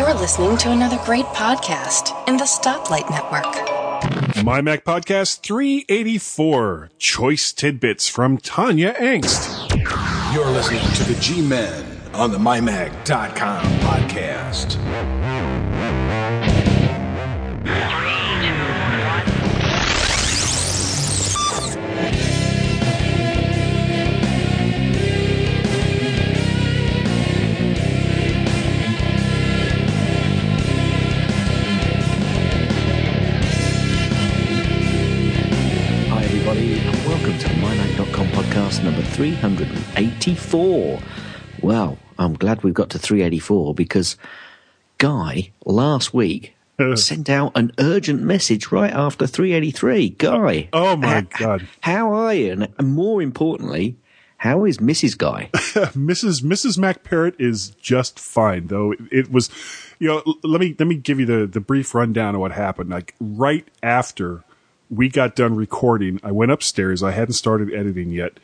You're listening to another great podcast in the Stoplight Network. My Mac Podcast 384 Choice Tidbits from Tonya Engst. You're listening to the G Men on the MyMac.com podcast. 384. Well, I'm glad we've got to 384 because Guy last week sent out an urgent message right after 383. Guy. Oh my God. How are you? And- And more importantly, how is Mrs. Guy? Mrs. Mrs. Mac Parrot is just fine, though. It, it was, you know, l- let me let me give you the the brief rundown of what happened. Like right after we got done recording, I went upstairs. I hadn't started editing yet,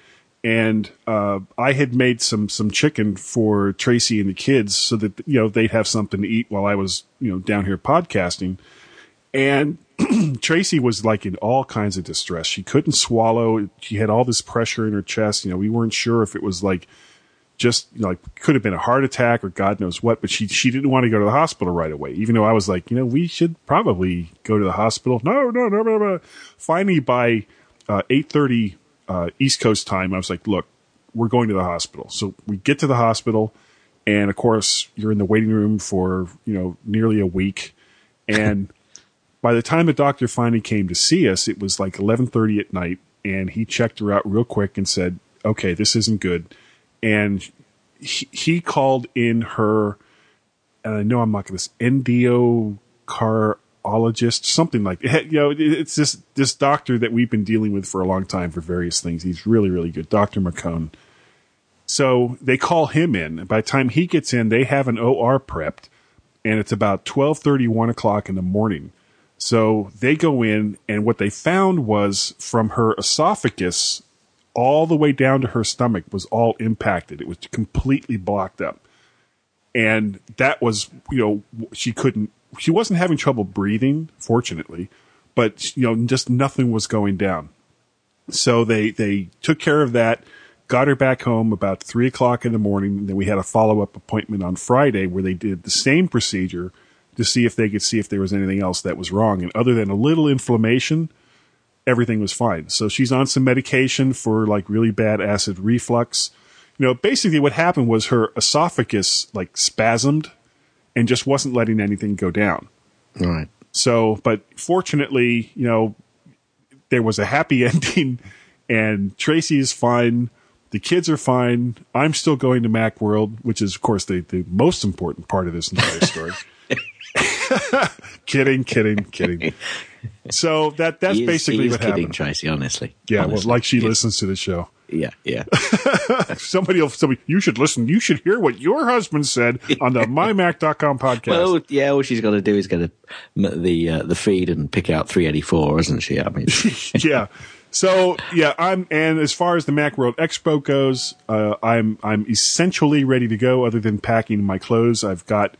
and uh, I had made some some chicken for Tracy and the kids so that you know they'd have something to eat while I was you know down here podcasting. And Tracy was like in all kinds of distress. She couldn't swallow. She had all this pressure in her chest. You know, we weren't sure if it was like just you know, like could have been a heart attack or God knows what. But she she didn't want to go to the hospital right away, even though I was like, you know, we should probably go to the hospital. No, no, no, no. no. Finally, by uh, eight thirty uh, East Coast time, I was like, look, we're going to the hospital. So we get to the hospital, and of course, you're in the waiting room for you know nearly a week, and by the time the doctor finally came to see us, it was like 11:30 at night, and he checked her out real quick and said, "Okay, this isn't good." And he, he called in her, and I know I'm not going to endocarologist, something like that. You know, it's this this doctor that we've been dealing with for a long time for various things. He's really really good, Doctor McCone. So they call him in. By the time he gets in, they have an OR prepped, and it's about twelve thirty, one o'clock in the morning. So they go in, and what they found was from her esophagus all the way down to her stomach was all impacted. It was completely blocked up. And that was, you know, she couldn't, she wasn't having trouble breathing, fortunately, but, you know, just nothing was going down. So they, they took care of that, got her back home about three o'clock in the morning. Then we had a follow up appointment on Friday where they did the same procedure to see if they could see if there was anything else that was wrong. And other than a little inflammation, everything was fine. So she's on some medication for like really bad acid reflux. You know, basically what happened was her esophagus like spasmed and just wasn't letting anything go down. Right. So, but fortunately, you know, there was a happy ending and Tracy is fine. The kids are fine. I'm still going to Macworld, which is, of course, the, the most important part of this entire story. kidding, kidding, kidding. So that that's is- basically what kidding, happened. Tracy, honestly. Yeah, Honestly. well, like she Yeah. listens to the show. Yeah, yeah. Somebody else, somebody, you should listen. You should hear what your husband said on the MyMac.com podcast. Well, yeah, all she's got to do is go to the uh, the feed and pick out 384, isn't she? I mean, yeah. So yeah, I'm and as far as the MacWorld Expo goes, uh, I'm I'm essentially ready to go. Other than packing my clothes, I've got.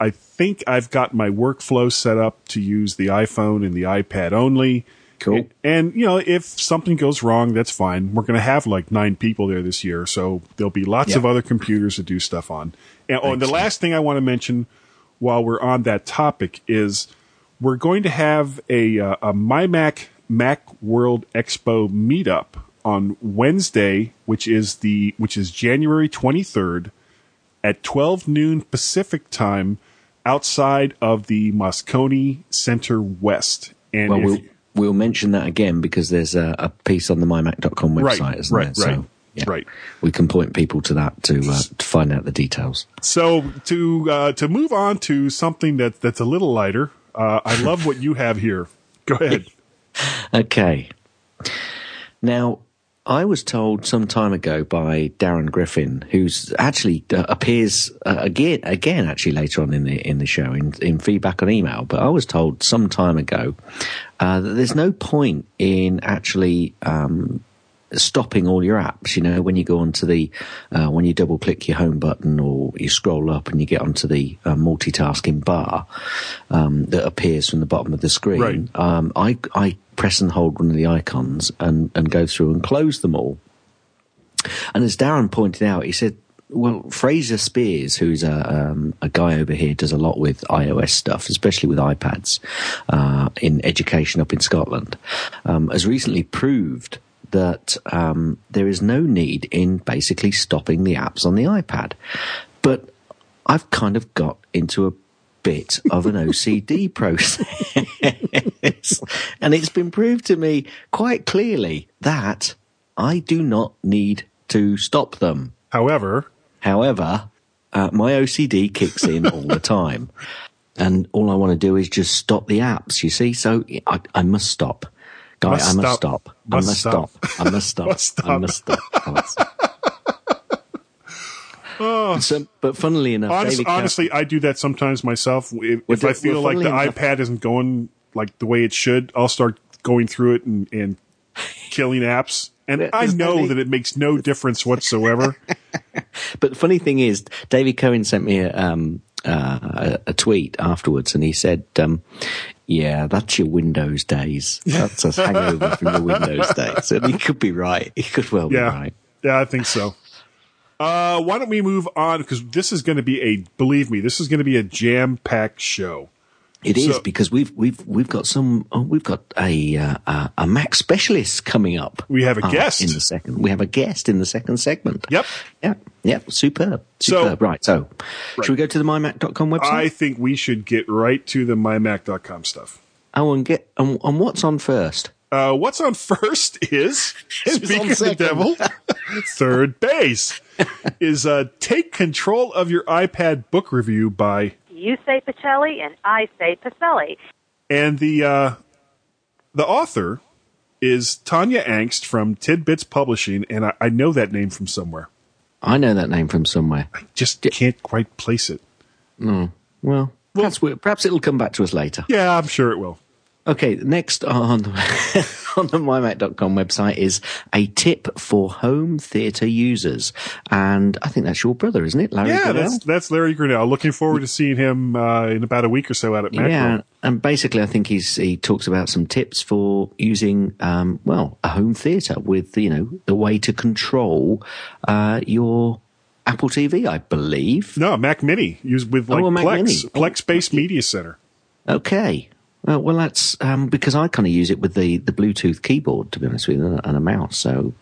I think I've got my workflow set up to use the iPhone and the iPad only. Cool. And, and, you know, if something goes wrong, that's fine. We're going to have like nine people there this year, so there'll be lots Yeah. of other computers to do stuff on. And oh, and the last thing I want to mention while we're on that topic is we're going to have a uh, a MyMac Mac World Expo meetup on Wednesday, which is the which is January 23rd at 12 noon Pacific time outside of the Moscone Center West. And well, if- we'll mention that again because there's a, a piece on the mymac.com website, Right, isn't right, there? right, so, yeah, right. We can point people to that to uh, to find out the details. So to uh, to move on to something that that's a little lighter, uh, I love what you have here. Go ahead. Okay. Now, I was told some time ago by Darren Griffin, who's actually uh, appears uh, again, again actually later on in the in the show in, in feedback on email. But I was told some time ago uh, that there's no point in actually um, stopping all your apps. You know, when you go onto the, uh, when you double click your home button or you scroll up and you get onto the uh, multitasking bar um, that appears from the bottom of the screen, Right. um, I, I press and hold one of the icons and, and go through and close them all. And as Darren pointed out, he said, well, Fraser Speirs, who's a, um, a guy over here, does a lot with iOS stuff, especially with iPads, uh, in education up in Scotland, um, has recently proved that um, there is no need in basically stopping the apps on the iPad. But I've kind of got into a bit of an OCD process. and it's been proved to me quite clearly that I do not need to stop them. However, However, uh, my OCD kicks in all the time. And all I want to do is just stop the apps, you see? So I, I must stop. Guy, Must I must stop. stop. I Must stop. stop. I must stop. Must I must stop. I must stop. So, but funnily enough, honest, David Cass- honestly, I do that sometimes myself. If, Well, if I feel well, like the enough- iPad isn't going like the way it should, I'll start going through it and, and killing apps. And I know that it makes no difference whatsoever. But the funny thing is, David Cohen sent me a, um, uh, a, a tweet afterwards, and he said, um, "Yeah, that's your Windows days. That's a hangover from your Windows days." And he could be right. He could well Yeah, be right. yeah, I think so. Uh, why don't we move on? Because this is going to be a believe me, this is going to be a jam packed show. It is So- because we've we've we've got some oh, we've got a uh, a, a Mac specialist coming up. We have a uh, guest. in the second. We have a guest in the second segment. Yep. Yeah. Yeah. Superb. So- Superb. right. So, should we go to the mymac.com website? I think we should get right to the mymac.com stuff. oh, and get and, and what's on first? Uh, what's on first is speaking of the devil, third base is uh, take control of your iPad book review by You say Pacelli and I say Pacelli. and the uh, the author is Tonya Engst from Tidbits Publishing, and I, I know that name from somewhere. I know that name from somewhere. I just can't quite place it. No. Well, perhaps, we, perhaps it'll come back to us later. Yeah, I'm sure it will. Okay, next on the, on the mymac.com website is a tip for home theatre users. And I think that's your brother, isn't it, Larry Yeah, Goodell? that's that's Larry Grinnell. Looking forward to seeing him uh, in about a week or so out at Macro. Yeah, and basically, I think he's he talks about some tips for using, um, well, a home theatre with you know the way to control uh, your Apple TV, I believe. No, Mac Mini used with like Oh, Plex, Plex based media center. Okay. Well, well, that's um, because I kind of use it with the, the Bluetooth keyboard, to be honest with you, and a, mouse. So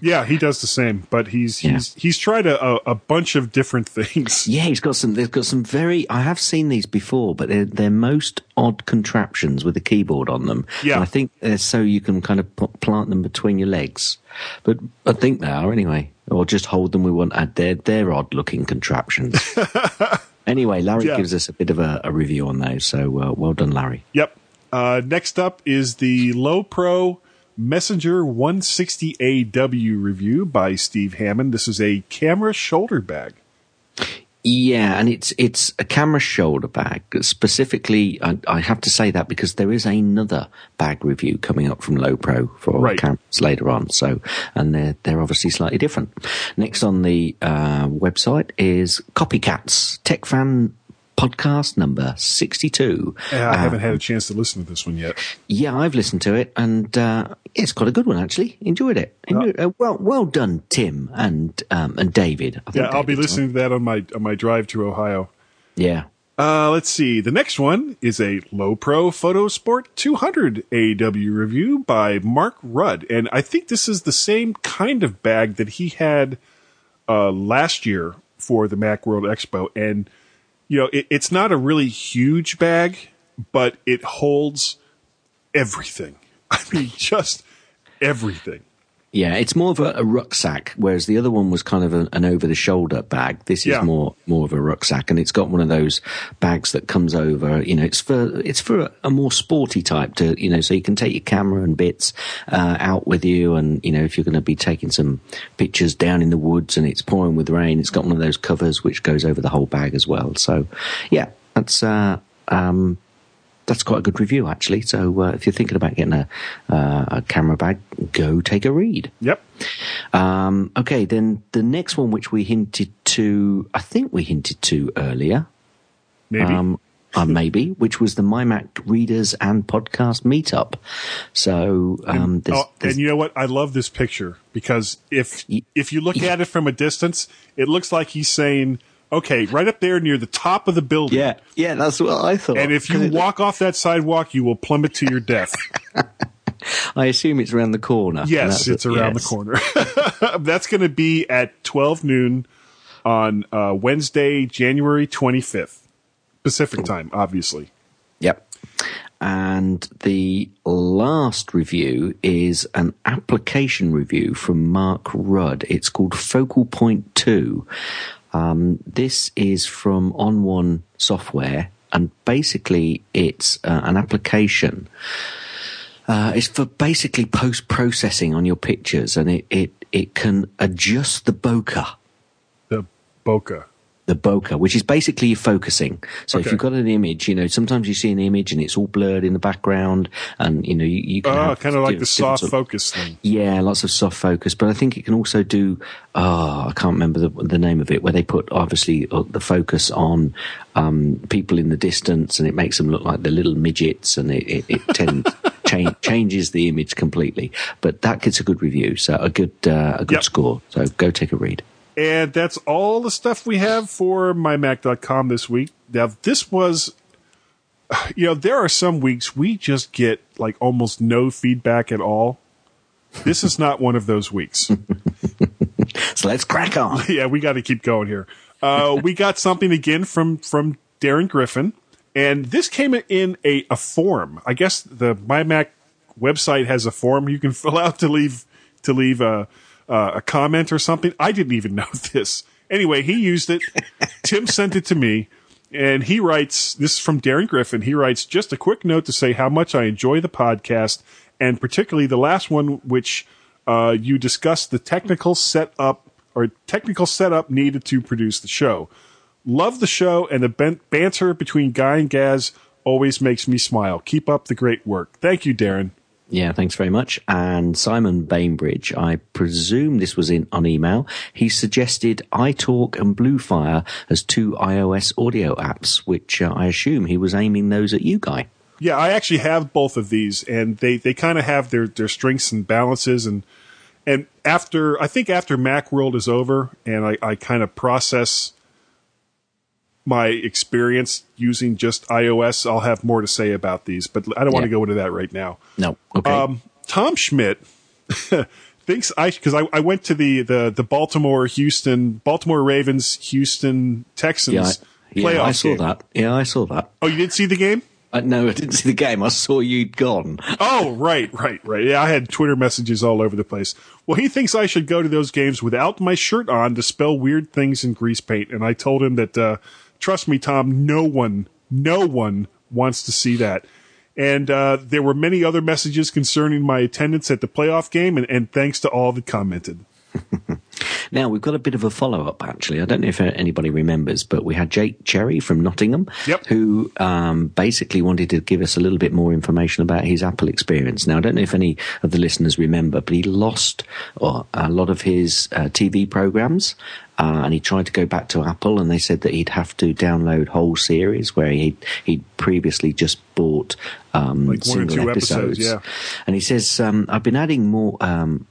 Yeah, he does the same, but he's Yeah. he's he's tried a, a, bunch of different things. yeah, he's got some. They've got some very. I have seen these before, but they're they're most odd contraptions with a keyboard on them. Yeah. and I think they're so you can kind of put, plant them between your legs. But I think they are anyway, or just hold them with one. Uh, they're they're odd looking contraptions. anyway, Larry Yeah. gives us a bit of a, a review on those. So uh, well done, Larry. Yep. Uh, next up is the Lowepro Messenger 160AW review by Steve Hammond. This is a camera shoulder bag. Yeah, and it's it's a camera shoulder bag. Specifically, I, I have to say that because there is another bag review coming up from Lowepro for Right. cameras later on. So, and they're they're obviously slightly different. Next on the uh, website is Copycats Tech Fan podcast number sixty two. Uh, I haven't had a chance to listen to this one yet. Yeah, I've listened to it, and uh, it's quite a good one actually. Enjoyed it. Enjoyed- uh, well, well done, Tim and um, and David. I think Yeah, I'll be David's on. listening to that on my on my drive to Ohio. Yeah. Uh, let's see. The next one is a Lowepro Photo Sport 200 AW review by Mark Rudd. And I think this is the same kind of bag that he had uh, last year for the Macworld Expo. And, you know, it, it's not a really huge bag, but it holds everything. I mean, just everything. Yeah, it's more of a, a rucksack, whereas the other one was kind of a, an over-the-shoulder bag. This is Yeah. more more of a rucksack, and it's got one of those bags that comes over. You know, it's for it's for a, a more sporty type to you know, so you can take your camera and bits uh, out with you, and you know, if you're going to be taking some pictures down in the woods and it's pouring with rain, it's got one of those covers which goes over the whole bag as well. So, yeah, that's uh, um, that's quite a good review actually. So uh, if you're thinking about getting a, uh, a camera bag, go take a read. Yep. Um, okay, then the next one, which we hinted to, I think we hinted to earlier, Maybe. um, uh, maybe, which was the MyMac readers and podcast meetup. So um, there's, oh, there's- and you know what? I love this picture because if Y- if you look at it from a distance, it looks like he's saying, "Okay, right up there near the top of the building." yeah, yeah, that's what I thought. And if you walk off that sidewalk, you will plummet to your death. I assume it's around the corner. Yes, it's around yes. the corner. That's going to be at 12 noon on uh, Wednesday, January 25th, Pacific time, obviously. Yep. And the last review is an application review from Mark Rudd. It's called Focal Point 2. Um, this is from onOne Software, and basically it's uh, an application. Uh, it's for basically post processing on your pictures, and it, it, it can adjust the bokeh The bokeh. The bokeh, which is basically focusing. So if you've got an image, you know, sometimes you see an image and it's all blurred in the background, and you know, you, you can Oh, kind of like the soft sort- focus thing. Yeah, lots of soft focus, but I think it can also do. Oh, I can't remember the, the name of it. Where they put obviously uh, the focus on um, people in the distance, and it makes them look like the little midgets, and it it, it tends. Change, changes the image completely, but that gets a good review, so a good uh, a good Yep. score. So go take a read. And that's all the stuff we have for mymac.com this week. Now, this was, you know, there are some weeks we just get like almost no feedback at all. This is not one of those weeks. So let's crack on. yeah, we got to keep going here. Uh, we got something again from from Darren Griffin, and this came in a, a form. I guess the MyMac website has a form you can fill out to leave to leave a uh, a comment or something. I didn't even know this. Anyway, he used it. Tim sent it to me, and he writes. This is from Darren Griffin. He writes just a quick note to say how much I enjoy the podcast, and particularly the last one, which uh, you discussed the technical setup or technical setup needed to produce the show. Love the show, and the ban- banter between Guy and Gaz always makes me smile. Keep up the great work. Thank you, Darren. Yeah, thanks very much. And Simon Bainbridge, I presume this was in on email. He suggested iTalk and Bluefire as two iOS audio apps, which uh, I assume he was aiming those at you, Guy. Yeah, I actually have both of these, and they, they kind of have their, their strengths and balances. And and after I think after MacWorld is over, and I, I kind of process my experience using just iOS, I'll have more to say about these. But I don't want to go into that right now. No, okay. Um, Tom Schmidt thinks I because I, I went to the, the the Baltimore Houston Baltimore Ravens Houston Texans yeah, I, yeah, playoff I saw game. that. Yeah, I saw that. Oh, you didn't see the game? Uh, no, I didn't see the game. I saw you'd gone. Oh, right, right, right. Yeah, I had Twitter messages all over the place. Well, he thinks I should go to those games without my shirt on to spell weird things in grease paint, and I told him that, uh, trust me, Tom, no one, no one wants to see that. And uh, there were many other messages concerning my attendance at the playoff game, and, and thanks to all that commented. Now we've got a bit of a follow up. Actually, I don't know if anybody remembers, but we had Jake Cherry from Nottingham, Yep. who um, basically wanted to give us a little bit more information about his Apple experience. Now I don't know if any of the listeners remember, but he lost uh, a lot of his uh, TV programs. Uh, and he tried to go back to Apple, and they said that he'd have to download whole series where he he'd previously just bought um, Like single two episodes, yeah. And he says, um, "I've been adding more um,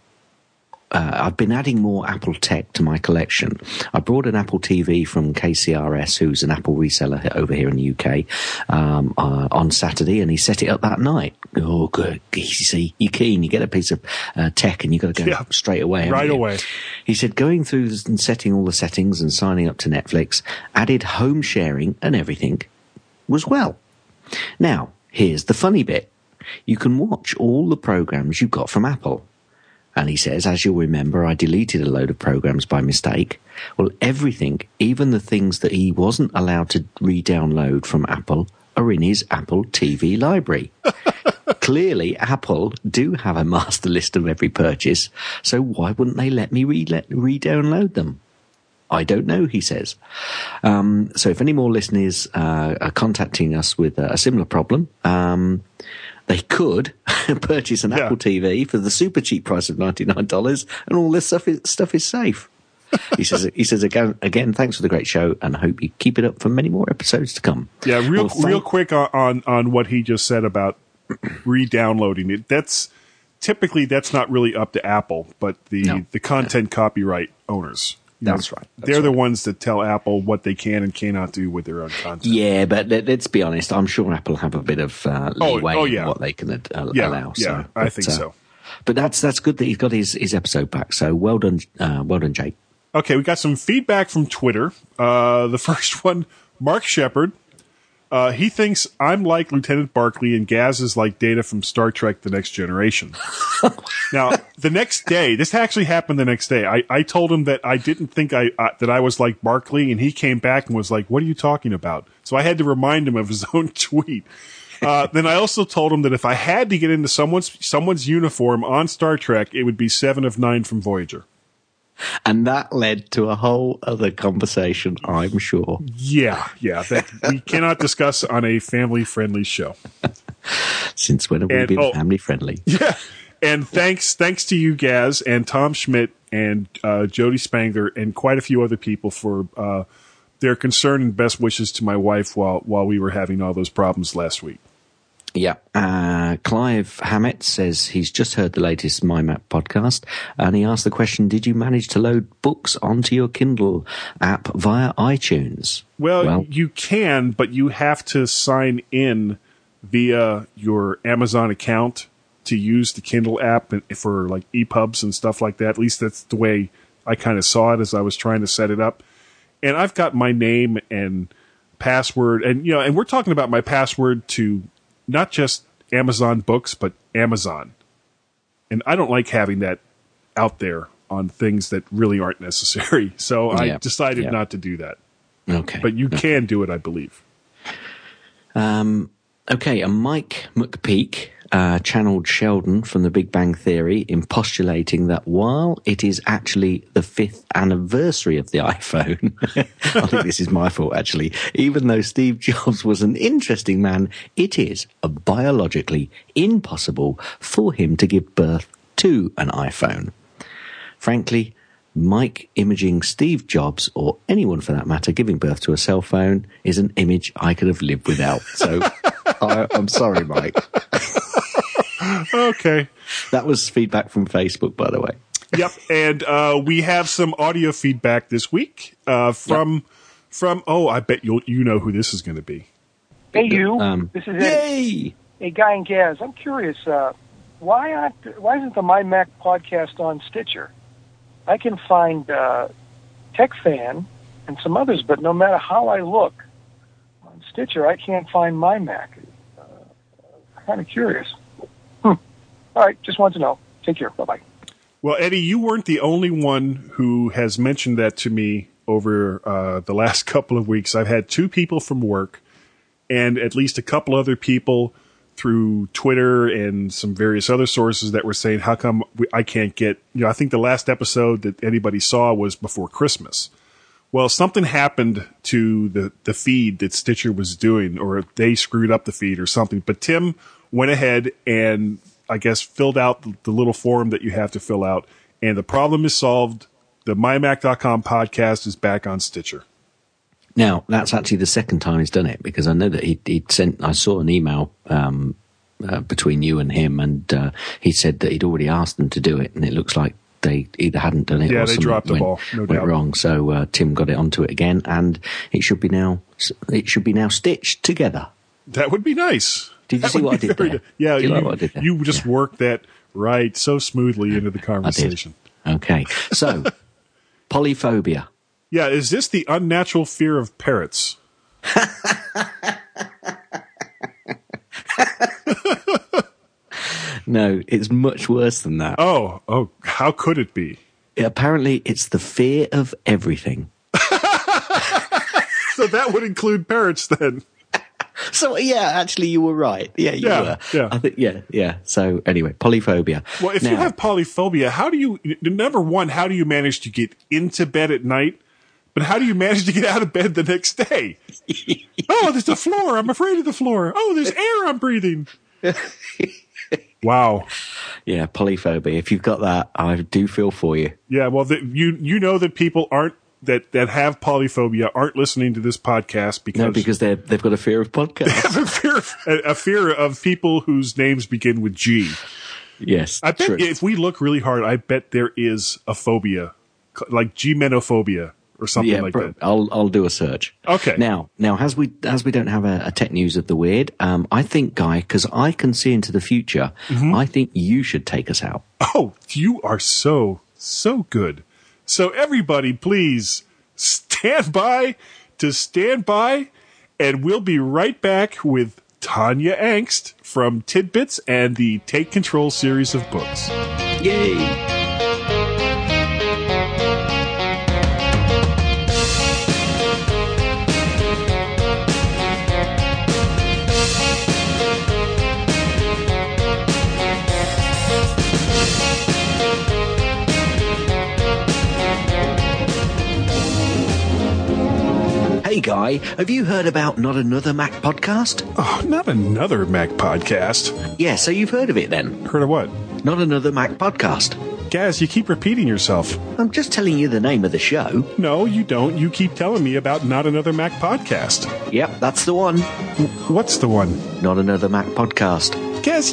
uh, I've been adding more Apple tech to my collection. I brought an Apple TV from KRCS, who's an Apple reseller over here in the UK, um, uh, on Saturday, and he set it up that night. Oh, good. You see, you're keen. You get a piece of uh, tech, and you've got to go Yeah. straight away. Right you? away. He said, going through and setting all the settings and signing up to Netflix, added home sharing and everything was well. Now, here's the funny bit. You can watch all the programs you've got from Apple. And he says, as you'll remember, I deleted a load of programs by mistake. Well, everything, even the things that he wasn't allowed to re-download from Apple, are in his Apple TV library. Clearly, Apple do have a master list of every purchase, so why wouldn't they let me re- re-download them? I don't know, he says. Um, so if any more listeners uh, are contacting us with a, a similar problem, um, they could purchase an Yeah. Apple TV for the super cheap price of $99 and all this stuff is, stuff is safe. he says, he says again, again, thanks for the great show and I hope you keep it up for many more episodes to come. Yeah, real Well, thank- real quick on, on on what he just said about re-downloading it. That's typically that's not really up to Apple, but the No. the content copyright owners. That's right. That's they're the right. ones that tell Apple what they can and cannot do with their own content. Yeah, but let, us be honest. I'm sure Apple have a bit of uh, Oh, leeway oh, in yeah. what they can uh, Yeah, allow. yeah, so, I think uh, so. But that's that's good that he's got his, his episode back. So well done, uh, well done, Jake. Okay, we got some feedback from Twitter. Uh, the first one, Mark Shepard. Uh, he thinks I'm like Lieutenant Barkley and Gaz is like Data from Star Trek: The Next Generation. now, the next day, this actually happened. The next day, I, I told him that I didn't think I uh, that I was like Barkley, and he came back and was like, "What are you talking about?" So I had to remind him of his own tweet. Uh, then I also told him that if I had to get into someone's someone's uniform on Star Trek, it would be Seven of Nine from Voyager. And that led to a whole other conversation, I'm sure. Yeah, yeah, that we cannot discuss on a family friendly show. Since when have we been oh. family friendly? Yeah. And thanks thanks to you Gaz and Tom Schmidt and uh, Jody Spangler and quite a few other people for uh, their concern and best wishes to my wife while while we were having all those problems last week. Yeah. Uh, Clive Hammett says he's just heard the latest MyMac podcast and he asked the question Did you manage to load books onto your Kindle app via iTunes? Well, Well- you can, but you have to sign in via your Amazon account to use the Kindle app for like EPUBs and stuff like that. At least that's the way I kind of saw it as I was trying to set it up. And I've got my name and password, and you know, and we're talking about my password to not just Amazon Books, but Amazon. And I don't like having that out there on things that really aren't necessary. So I Yeah, decided yeah. not to do that. Okay. But you can do it, I believe. Um, okay, and Mike McPeak uh, channeled Sheldon from The Big Bang Theory in postulating that while it is actually the fifth anniversary of the iPhone, I think this is my fault actually, even though Steve Jobs was an interesting man, it is biologically impossible for him to give birth to an iPhone. Frankly, Mike imaging Steve Jobs, or anyone for that matter, giving birth to a cell phone is an image I could have lived without. So I, I'm sorry, Mike. Okay. That was feedback from Facebook, by the way. yep. And uh, we have some audio feedback this week uh, from from. Oh, I bet you will you know who this is going to be. Hey, you. Um, this is Eddie. Yay! Hey, Guy and Gaz. I'm curious. Uh, why aren't, Why isn't the My Mac podcast on Stitcher? I can find uh, TechFan and some others, but no matter how I look on Stitcher, I can't find My Mac. Kind of curious. Hmm. All right, just wanted to know. Take care. Bye bye. Well, Eddie, you weren't the only one who has mentioned that to me over uh, the last couple of weeks. I've had two people from work and at least a couple other people through Twitter and some various other sources that were saying, "How come we, I can't get?" You know, I think the last episode that anybody saw was before Christmas. Well, something happened to the the feed that Stitcher was doing, or they screwed up the feed or something. But Tim went ahead and I guess filled out the, the little form that you have to fill out, and the problem is solved. The MyMac.com podcast is back on Stitcher. Now, that's actually the second time he's done it because I know that he, he'd sent, I saw an email um, uh, between you and him, and uh, he said that he'd already asked them to do it, and it looks like they either hadn't done it Yeah, or they something dropped the went, ball, no went doubt. wrong. So uh, Tim got it onto it again, and it should be now it should be now stitched together. That would be nice. Did you That see what I did there? Yeah, you you, like I did there? you just Yeah. worked that right so smoothly into the conversation. Okay, so polyphobia. Yeah, is this the unnatural fear of parrots? No, it's much worse than that. Oh, oh, how could it be? Apparently, it's the fear of everything. So that would include parrots then. So yeah, actually, you were right. Yeah, you Yeah, were. yeah. I think yeah, yeah. So anyway, polyphobia. Well, if you have polyphobia, how do you number one, how do you manage to get into bed at night? But how do you manage to get out of bed the next day? oh, there's the floor. I'm afraid of the floor. Oh, there's air I'm breathing. wow. Yeah, polyphobia. If you've got that, I do feel for you. Yeah, well, the, you you know that people aren't that that have polyphobia aren't listening to this podcast because No, because they're, they've got a fear of podcasts. a fear of, a, a fear of people whose names begin with G. yes. I bet true. if we look really hard, I bet there is a phobia, like G-menophobia or something yeah, like bro, that. I'll I'll do a search. Okay. Now, now, as we as we don't have a, a tech news of the weird, um, I think, Guy, because I can see into the future, Mm-hmm. I think you should take us out. Oh, you are so, so good. So everybody, please stand by to stand by, and we'll be right back with Tonya Engst from Tidbits and the Take Control series of books. Yay! Hey Guy, have you heard about Not Another Mac podcast? Oh, not another Mac podcast. Yeah, so you've heard of it then. Heard of what? Not Another Mac podcast. Gaz, you keep repeating yourself. I'm just telling you the name of the show. No, you don't. You keep telling me about Not Another Mac podcast. Yep, that's the one. What's the one? Not Another Mac podcast. Gaz,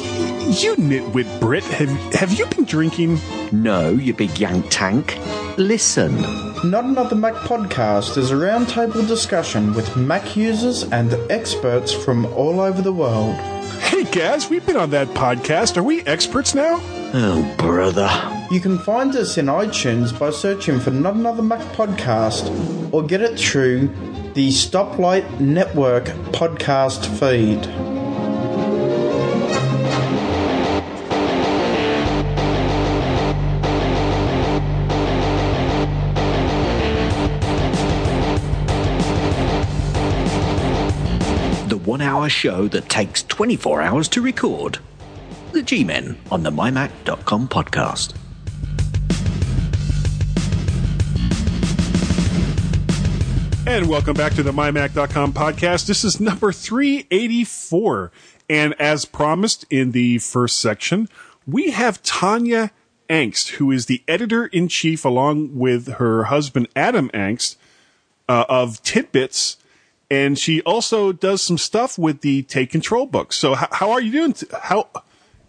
you nitwit Brit, have, have you been drinking? No, you big yank tank. Listen. Not Another Mac podcast is a roundtable discussion with Mac users and experts from all over the world. Hey, Gaz, we've been on that podcast. Are we experts now? Oh, brother. You can find us in iTunes by searching for Not Another Mac podcast or get it through the Stoplight Network podcast feed. One hour show that takes 24 hours to record. The G Men on the MyMac.com podcast. And welcome back to the MyMac.com podcast. This is number 384. And as promised in the first section, we have Tonya Engst, who is the editor in chief, along with her husband Adam Engst, uh, of Tidbits. And she also does some stuff with the Take Control book. So, h- how are you doing? T- how,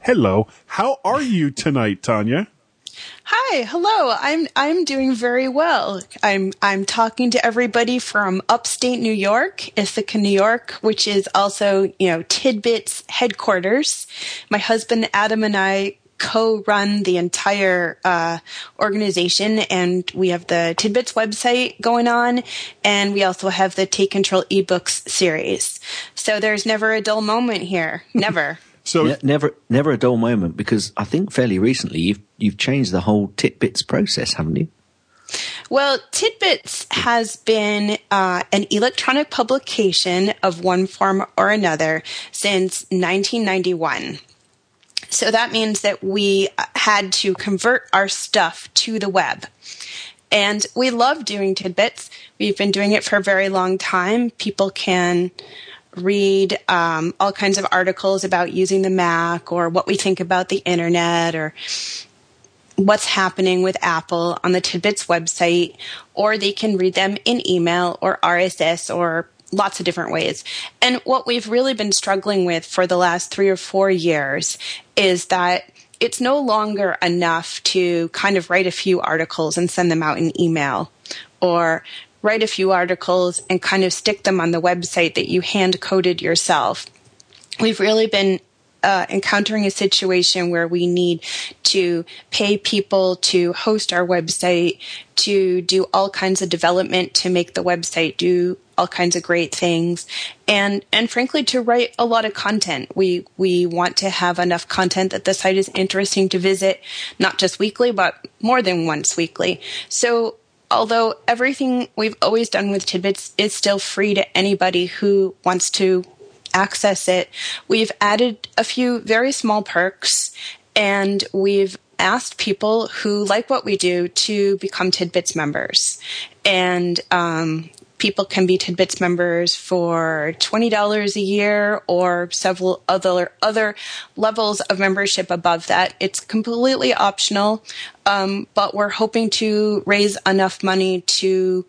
hello. How are you tonight, Tonya? Hi, hello. I'm I'm doing very well. I'm I'm talking to everybody from upstate New York, Ithaca, New York, which is also, you know, Tidbits headquarters. My husband Adam and I co-run the entire uh, organization. And we have the tidbits website going on. And we also have the take control ebooks series. So there's never a dull moment here. Never. So, Ne- never, never a dull moment. Because I think fairly recently you've you've changed the whole tidbits process, haven't you? Well, Tidbits has been uh, an electronic publication of one form or another since 1991. So that means that we uh, had to convert our stuff to the web. And we love doing tidbits. We've been doing it for a very long time. People can read um, all kinds of articles about using the Mac or what we think about the internet or what's happening with Apple on the Tidbits website, or they can read them in email or RSS or lots of different ways. And what we've really been struggling with for the last three or four years is that it's no longer enough to kind of write a few articles and send them out in email or write a few articles and kind of stick them on the website that you hand coded yourself we've really been uh, encountering a situation where we need to pay people to host our website, to do all kinds of development to make the website do all kinds of great things, and and frankly to write a lot of content. We we want to have enough content that the site is interesting to visit, not just weekly, but more than once weekly. So although everything we've always done with tidbits is still free to anybody who wants to access it, we've added a few very small perks and we've asked people who like what we do to become Tidbits members. And um, people can be Tidbits members for $20 a year or several other, other levels of membership above that. It's completely optional, um, but we're hoping to raise enough money to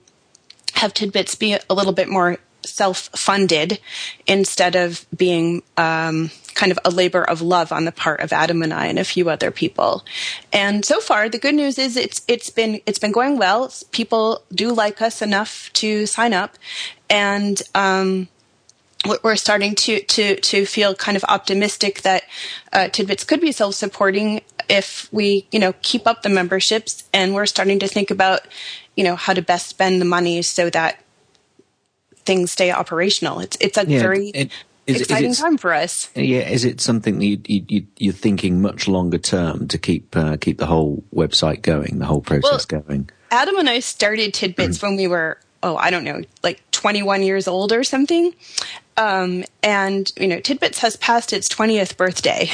have Tidbits be a little bit more self-funded instead of being um, kind of a labor of love on the part of Adam and I and a few other people. And so far, the good news is it's it's been it's been going well. People do like us enough to sign up, and um, we're starting to to to feel kind of optimistic that uh, tidbits could be self-supporting if we you know keep up the memberships and we're starting to think about you know how to best spend the money so that things stay operational. It's it's a Yeah, very it- is- is exciting it- time for us. Yeah, is it something that you, you, you, you're thinking much longer term to keep uh, keep the whole website going, the whole process going? Adam and I started tidbits when we were oh I don't know like 21 years old or something. Um, and you know tidbits has passed its 20th birthday.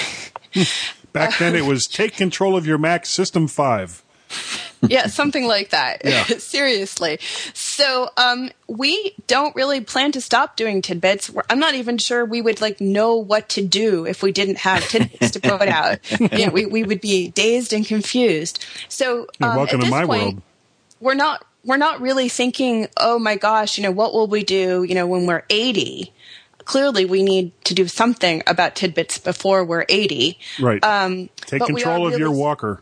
Back then, it was take control of your Mac System Five. yeah, something like that. Yeah. Seriously. So, um, we don't really plan to stop doing tidbits. We're, I'm not even sure we would like know what to do if we didn't have tidbits to put out. You know, we, we would be dazed and confused. So, Yeah, um, welcome to my point, world. we're not we're not really thinking, oh my gosh, you know, what will we do, you know, when we're 80? Clearly, we need to do something about tidbits before we're 80. Right. Um, Take control of your walker.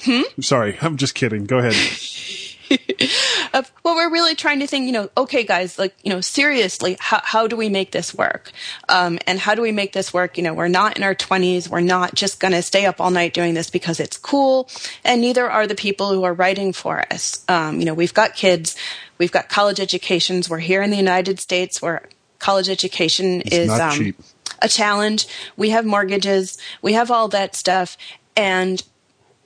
Hmm. Sorry, I'm just kidding. Go ahead. of well we're really trying to think you know okay guys like you know seriously how, how do we make this work? Um, and how do we make this work? You know we're not in our 20s we're not just going to stay up all night doing this because it's cool. And neither are the people who are writing for us. Um, you know we've got kids. We've got college educations. We're here in the united states where college education is not um, a challenge. We have mortgages. We have all that stuff. And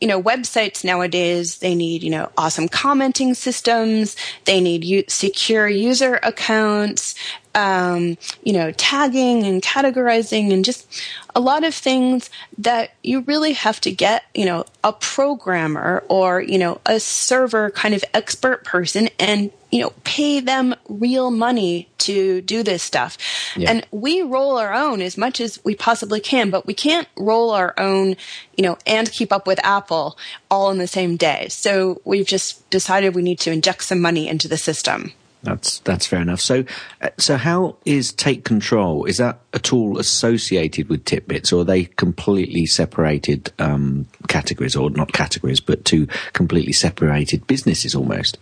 you know, websites nowadays, they need, you know, awesome commenting systems. They need u- secure user accounts, um, you know, tagging and categorizing and just a lot of things that you really have to get, you know, a programmer or, you know, a server kind of expert person and, you know, pay them real money to do this stuff. Yeah. And we roll our own as much as we possibly can, but we can't roll our own, you know, and keep up with Apple all in the same day. So we've just decided we need to inject some money into the system. That's that's fair enough. So, uh, so how is Take Control? Is that at all associated with Tidbits, or are they completely separated um, categories, or not categories, but two completely separated businesses almost?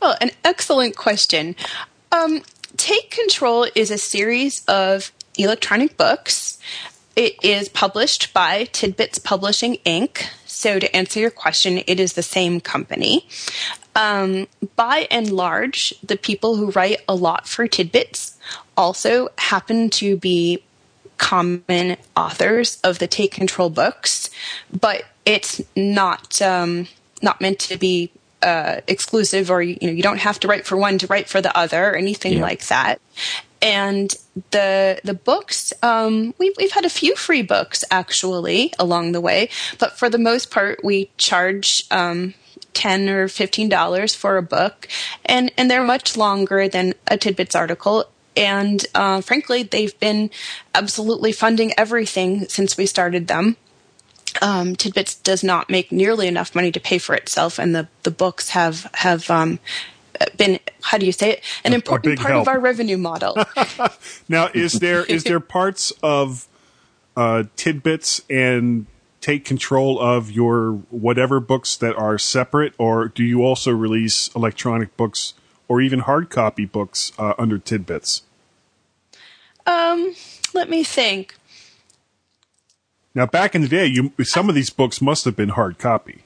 Well, an excellent question. Um, Take Control is a series of electronic books. It is published by Tidbits Publishing Inc. So, to answer your question, it is the same company. Um, by and large, the people who write a lot for Tidbits also happen to be common authors of the Take Control books, but it's not um, not meant to be uh, exclusive, or you know, you don't have to write for one to write for the other, or anything Yeah. like that. And the the books, um, we've we've had a few free books actually along the way, but for the most part, we charge. 10 or 15 dollars for a book and and they're much longer than a tidbits article. And uh, frankly they've been absolutely funding everything since we started them. Um, tidbits does not make nearly enough money to pay for itself and the, the books have have um, been how do you say it? An important part help. of our revenue model. Now, is there is there parts of uh, tidbits and take control of your whatever books that are separate, or do you also release electronic books or even hard copy books uh, under tidbits? um, let me think Now, back in the day, you some of these books must have been hard copy.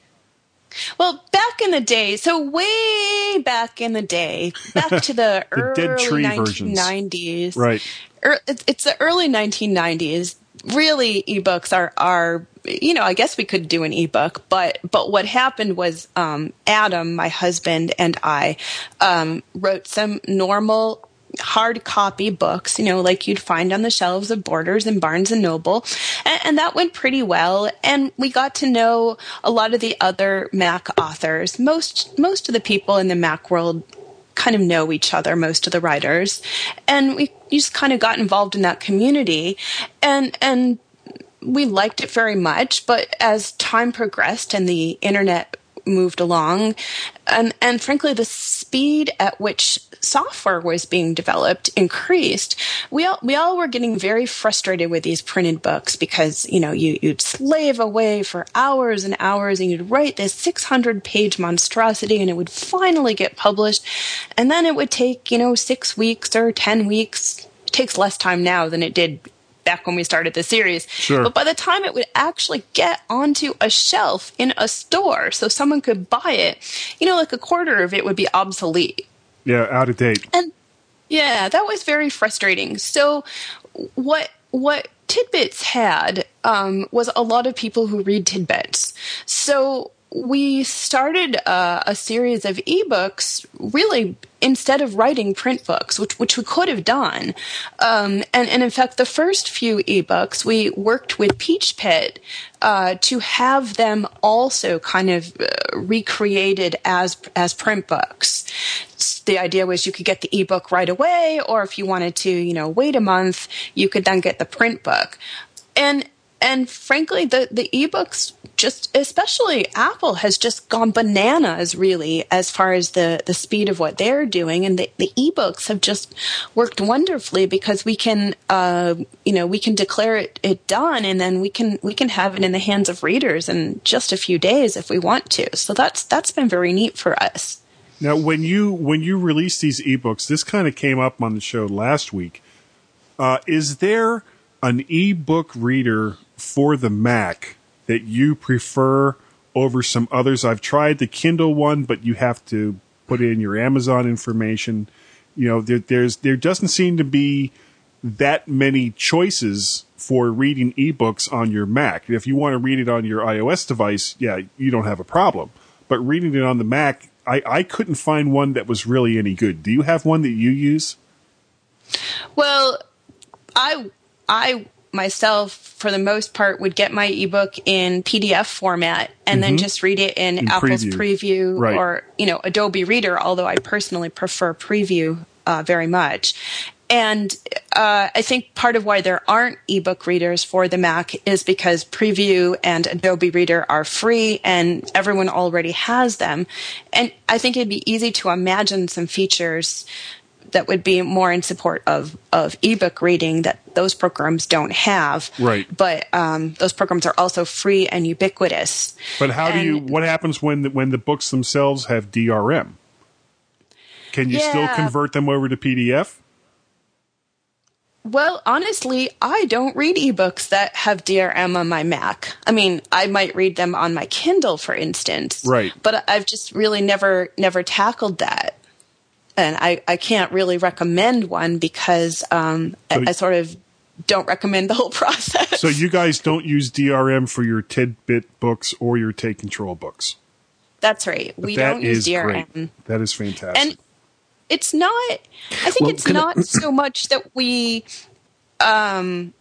Well, back in the day, so way back in the day, back to the, The early Dead Tree versions. 1990s. Right. Er, it's, it's the early 1990s. Really, ebooks are are you know I guess we could do an ebook, but but what happened was um, Adam, my husband, and I um, wrote some normal hard copy books, you know, like you'd find on the shelves of Borders and Barnes and Noble. And, and, that went pretty well. And we got to know a lot of the other Mac authors. Most, most of the people in the Mac world kind of know each other, most of the writers. And we just kind of got involved in that community. And, and we liked it very much. But as time progressed and the internet moved along. And, and frankly, the speed at which software was being developed increased. We all, we all were getting very frustrated with these printed books because, you know, you, you'd slave away for hours and hours and you'd write this 600 page monstrosity and it would finally get published. And then it would take, you know, six weeks or 10 weeks. It takes less time now than it did back when we started the series. Sure. But by the time it would actually get onto a shelf in a store so someone could buy it, you know, like a quarter of it would be obsolete. Yeah, out of date. And yeah, that was very frustrating. So what what Tidbits had um, was a lot of people who read Tidbits. So we started uh, a series of ebooks really instead of writing print books, which which we could have done. Um, and, and in fact, the first few ebooks we worked with Peachpit uh, to have them also kind of uh, recreated as as print books. The idea was you could get the ebook right away, or if you wanted to, you know, wait a month, you could then get the print book. And and frankly, the the ebooks just especially Apple has just gone bananas really as far as the the speed of what they're doing, and the the ebooks have just worked wonderfully because we can uh, you know we can declare it, it done, and then we can we can have it in the hands of readers in just a few days if we want to. So that's that's been very neat for us. Now, when you when you release these ebooks, this kind of came up on the show last week. Uh, is there an ebook reader for the Mac that you prefer over some others? I've tried the Kindle one, but you have to put in your Amazon information. You know, there, there's there doesn't seem to be that many choices for reading ebooks on your Mac. If you want to read it on your iOS device, yeah, you don't have a problem. But reading it on the Mac, I, I couldn't find one that was really any good. Do you have one that you use? Well, I I myself, for the most part, would get my ebook in PDF format and mm-hmm. then just read it in, in Apple's Preview, preview right. or you know Adobe Reader. Although I personally prefer Preview uh, very much. And uh, I think part of why there aren't ebook readers for the Mac is because Preview and Adobe Reader are free and everyone already has them. And I think it'd be easy to imagine some features that would be more in support of of ebook reading that those programs don't have. Right. But um, those programs are also free and ubiquitous. But how and, do you? What happens when the, when the books themselves have DRM? Can you yeah. still convert them over to PDF? Well, honestly, I don't read ebooks that have DRM on my Mac. I mean, I might read them on my Kindle, for instance. Right. But I've just really never never tackled that and I, I can't really recommend one because um, so I, I, sort of don't recommend the whole process. So you guys don't use DRM for your tidbit books or your take control books. That's right. But we that don't use DRM. Great. That is fantastic. And it's not. I think well, it's not I- so much that we. Um,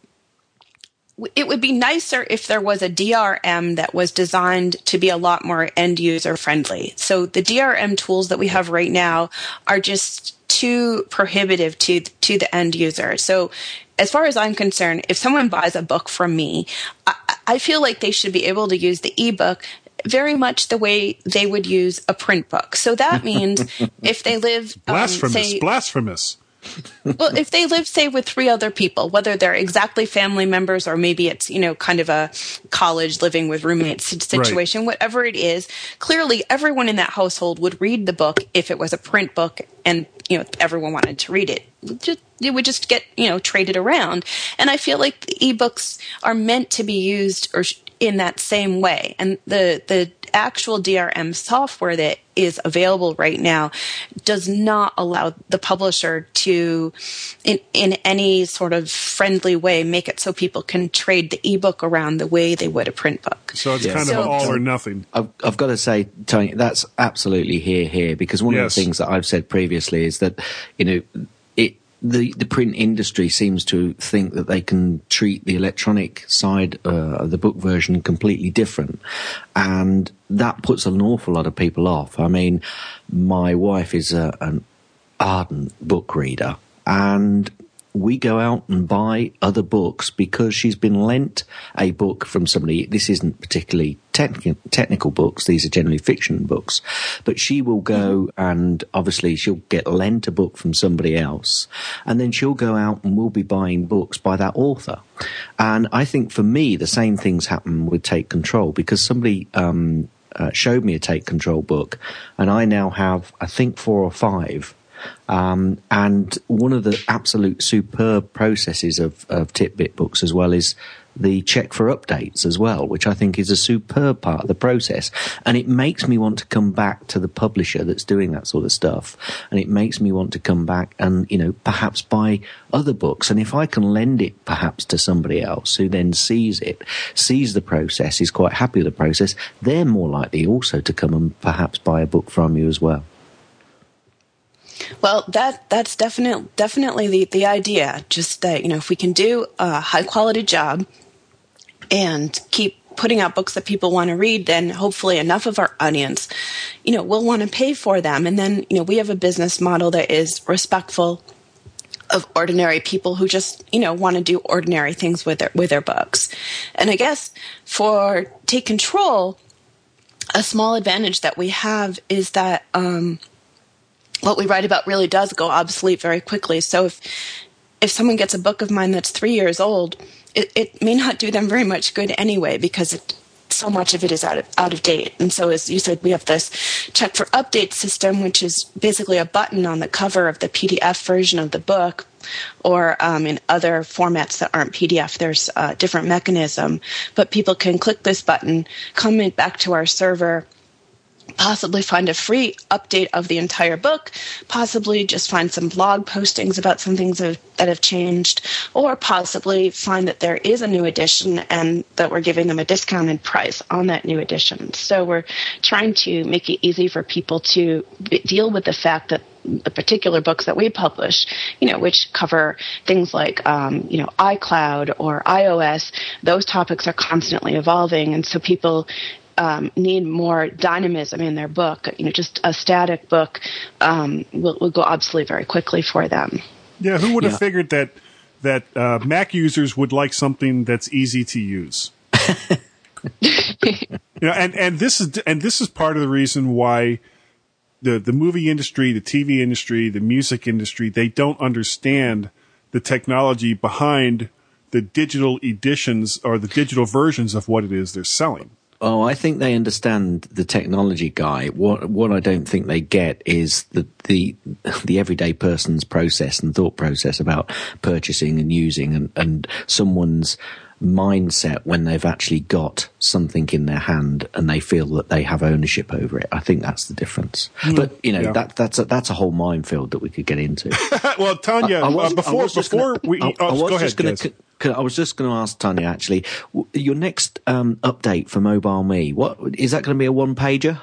it would be nicer if there was a DRM that was designed to be a lot more end user friendly. So the DRM tools that we have right now are just too prohibitive to to the end user. So as far as I'm concerned, if someone buys a book from me, I, I feel like they should be able to use the ebook very much the way they would use a print book. So that means if they live um, blasphemous, say, blasphemous well, if they live, say, with three other people, whether they're exactly family members or maybe it's, you know, kind of a college living with roommates situation, right. whatever it is, clearly everyone in that household would read the book if it was a print book and, you know, everyone wanted to read it. It would just get, you know, traded around. And I feel like ebooks are meant to be used or in that same way. And the, the actual DRM software that is available right now does not allow the publisher to, in, in any sort of friendly way, make it so people can trade the ebook around the way they would a print book. So it's yeah. kind so, of all or nothing. I've, I've, got to say, Tony, that's absolutely here, here, because one yes. of the things that I've said previously is that, you know, it the the print industry seems to think that they can treat the electronic side uh, of the book version completely different, and that puts an awful lot of people off. I mean, my wife is a, an ardent book reader, and we go out and buy other books because she's been lent a book from somebody. This isn't particularly technical, technical books. These are generally fiction books, but she will go and obviously she'll get lent a book from somebody else and then she'll go out and we'll be buying books by that author. And I think for me, the same things happen with Take Control because somebody, um, uh, showed me a Take Control book and I now have, I think four or five um, and one of the absolute superb processes of, of Titbit books as well is the check for updates as well, which I think is a superb part of the process. And it makes me want to come back to the publisher that's doing that sort of stuff. And it makes me want to come back and, you know, perhaps buy other books. And if I can lend it perhaps to somebody else who then sees it, sees the process, is quite happy with the process, they're more likely also to come and perhaps buy a book from you as well. Well, that that's definitely definitely the the idea. Just that you know, if we can do a high quality job and keep putting out books that people want to read, then hopefully enough of our audience, you know, will want to pay for them. And then you know, we have a business model that is respectful of ordinary people who just you know want to do ordinary things with their with their books. And I guess for take control, a small advantage that we have is that. Um, what we write about really does go obsolete very quickly. So if if someone gets a book of mine that's three years old, it, it may not do them very much good anyway because it, so much of it is out of out of date. And so, as you said, we have this check for update system, which is basically a button on the cover of the PDF version of the book. Or um, in other formats that aren't PDF, there's a different mechanism. But people can click this button, come back to our server, possibly find a free update of the entire book, possibly just find some blog postings about some things that have changed, or possibly find that there is a new edition and that we're giving them a discounted price on that new edition. So we're trying to make it easy for people to deal with the fact that the particular books that we publish, you know, which cover things like, um, you know, iCloud or iOS, those topics are constantly evolving. And so people um, need more dynamism in their book. You know, just a static book um, will, will go obsolete very quickly for them. Yeah, who would have yeah. figured that that uh, Mac users would like something that's easy to use? you know, and and this is and this is part of the reason why the the movie industry, the TV industry, the music industry, they don't understand the technology behind the digital editions or the digital versions of what it is they're selling. Oh, I think they understand the technology guy. What what I don't think they get is the the the everyday person's process and thought process about purchasing and using and, and someone's mindset when they've actually got something in their hand and they feel that they have ownership over it. I think that's the difference. Mm, but you know yeah. that that's a, that's a whole minefield that we could get into. well, Tonya, I, I was, uh, before before gonna, we, I, oh, was go just going to. I was just going to ask Tonya actually, your next um, update for Mobile Me, what is that going to be a one pager?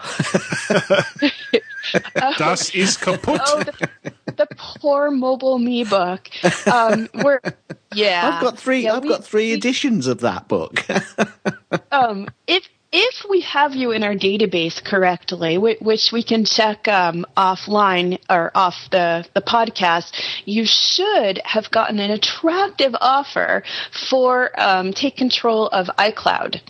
das ist kaputt. Oh, the, the, poor Mobile Me book. Um, we're yeah. I've got three. Yeah, I've we, got three we, editions of that book. um, if if we have you in our database correctly, which we can check um, offline or off the, the podcast, you should have gotten an attractive offer for um, take control of iCloud.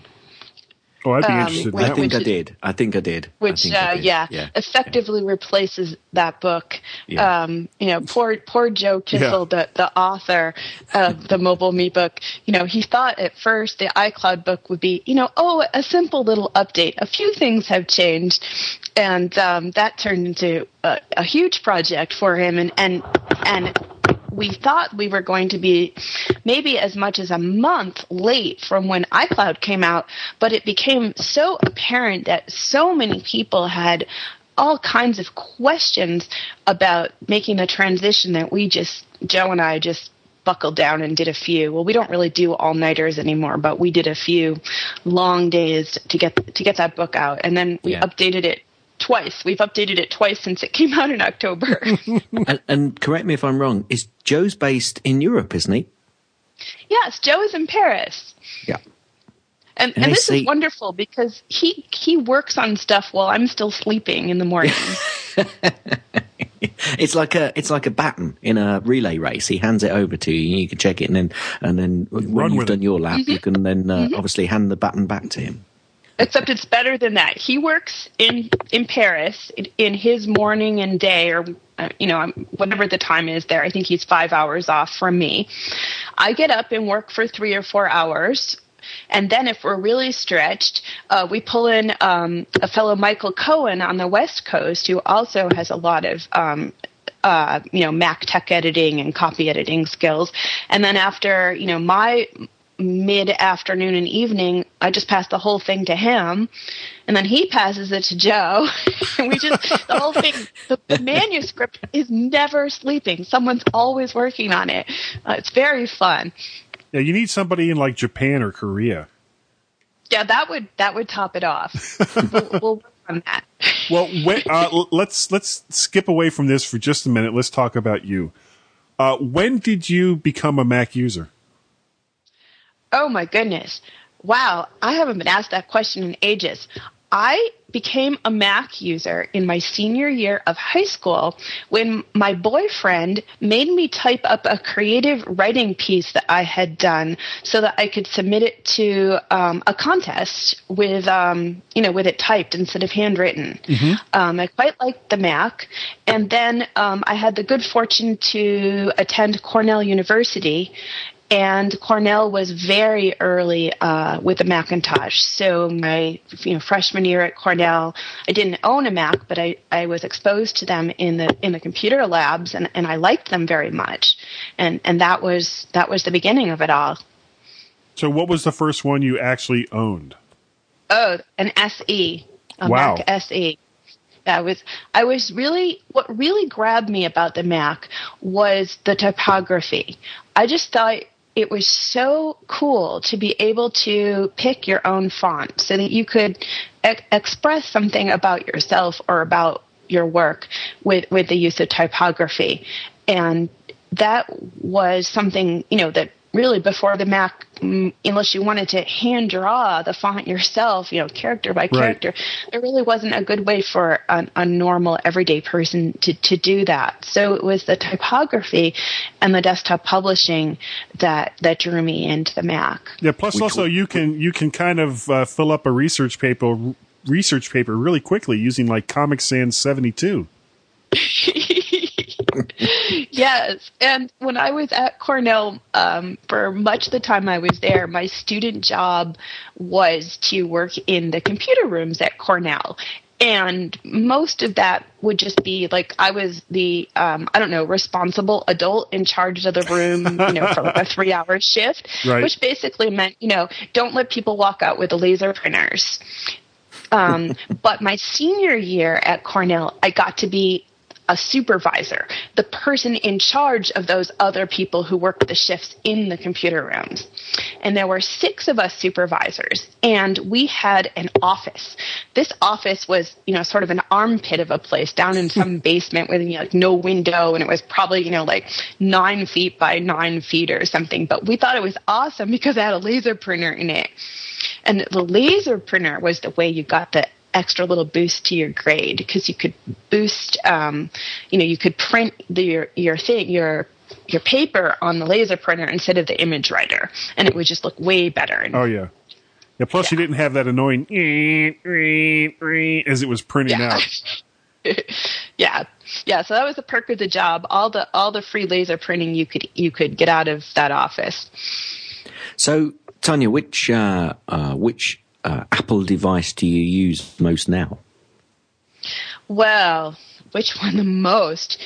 Oh, I'd be um, interested. I think I did. I think I did. Which, I uh, did. Yeah, yeah, effectively yeah. replaces that book. Yeah. Um, you know, poor poor Joe Kissell, the the author of the Mobile Me book. You know, he thought at first the iCloud book would be, you know, oh, a simple little update. A few things have changed, and um, that turned into a, a huge project for him. And and and we thought we were going to be maybe as much as a month late from when iCloud came out, but it became so apparent that so many people had all kinds of questions about making the transition that we just, Joe and I just buckled down and did a few. Well, we don't really do all nighters anymore, but we did a few long days to get to get that book out, and then we yeah. updated it twice. We've updated it twice since it came out in October. and, and correct me if I'm wrong. Is Joe's based in Europe, isn't he? yes, Joe is in Paris. Yeah. And, And and this see- is wonderful because he he works on stuff while I'm still sleeping in the morning. It's like a it's like a baton in a relay race. He hands it over to you, you can check it, and then and then when Run you've done it. your lap, Mm-hmm. you can then uh, obviously hand the baton back to him. Except it's better than that. He works in in Paris in, in his morning and day, or uh, you know, whatever the time is there. I think he's five hours off from me. I get up and work for three or four hours. And then, if we're really stretched, uh, we pull in um, a fellow Michael Cohen on the West Coast, who also has a lot of um, uh, you know, Mac tech editing and copy editing skills. And then after, you know, my mid afternoon and evening, I just pass the whole thing to him. And then he passes it to Joe. and we just, the whole thing, the, manuscript is never sleeping. Someone's always working on it. Uh, it's very fun. Yeah, you need somebody in like Japan or Korea. Yeah, that would, that would top it off. we'll, we'll work on that. Well, when, uh, let's let's skip away from this for just a minute. Let's talk about you. Uh, when did you become a Mac user? Oh my goodness. Wow, I haven't been asked that question in ages. I became a Mac user in my senior year of high school when my boyfriend made me type up a creative writing piece that I had done so that I could submit it to um, a contest with, um, you know, with it typed instead of handwritten. Um, I quite liked the Mac, and then um, I had the good fortune to attend Cornell University and Cornell was very early uh, with the Macintosh. So my you know freshman year at Cornell, I didn't own a Mac, but I, I was exposed to them in the in the computer labs, and, and I liked them very much, and and that was that was the beginning of it all. So, what was the first one you actually owned? Oh, an SE, a Wow. Mac SE. I was I was really what really grabbed me about the Mac was the typography. I just thought it was so cool to be able to pick your own font so that you could e- express something about yourself or about your work with with the use of typography. And that was something you know that really before the Mac, mm, unless you wanted to hand draw the font yourself, you know, character by character, there really wasn't a good way for a, a normal everyday person to, to do that. So it was the typography and the desktop publishing that that drew me into the Mac. Yeah. Plus, also you can you can kind of uh, fill up a research paper research paper really quickly using like Comic Sans seventy two. yes, and when I was at Cornell, um, for much of the time I was there, my student job was to work in the computer rooms at Cornell. And most of that would just be like I was the um, I don't know responsible adult in charge of the room, you know, for like a three hour shift, Right. which basically meant you know don't let people walk out with the laser printers. Um, but my senior year at Cornell, I got to be a supervisor, the person in charge of those other people who worked the shifts in the computer rooms. And there were six of us supervisors, and we had an office. This office was, you know, sort of an armpit of a place down in some basement with you know, like no window, and it was probably, you know, like nine feet by nine feet or something. But we thought it was awesome because it had a laser printer in it. And the laser printer was the way you got the extra little boost to your grade because you could boost, um, you know, you could print the, your your thing your your paper on the laser printer instead of the image writer, and it would just look way better. And Oh yeah. Yeah. Plus, you didn't have that annoying as it was printing Yeah. out. yeah, yeah. So that was the perk of the job. All the all the free laser printing you could you could get out of that office. So, Tonya, which uh, uh, which uh, Apple device do you use most now? Well, which one the most?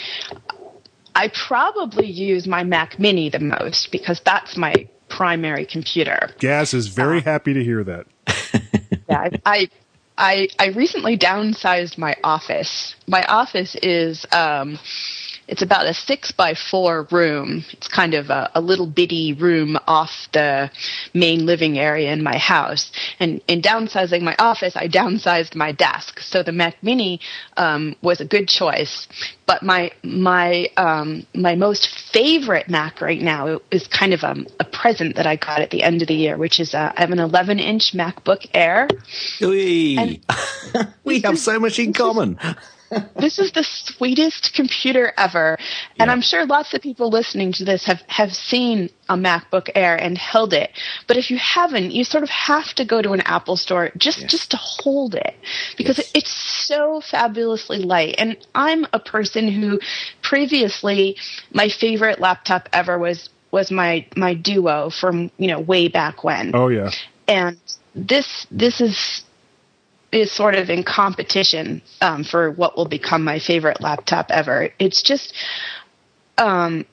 I probably use my Mac Mini the most because that's my primary computer. Gaz is very happy to hear that. Yeah, I, I I I recently downsized my office. My office is um it's about a six by four room. It's kind of a, a, little bitty room off the main living area in my house. And in downsizing my office, I downsized my desk. So the Mac Mini um, was a good choice. But my my um, my most favorite Mac right now is kind of a, a, present that I got at the end of the year, which is a, I have an 11 inch MacBook Air. we have so much in common this is the sweetest computer ever. And yeah. I'm sure lots of people listening to this have, have seen a MacBook Air and held it. But if you haven't, you sort of have to go to an Apple store just, yes. just to hold it because yes. it's so fabulously light. And I'm a person who previously, my favorite laptop ever was, was my, my Duo from, you know, way back when. Oh yeah. And this, this is, is sort of in competition um, for what will become my favorite laptop ever. It's just um,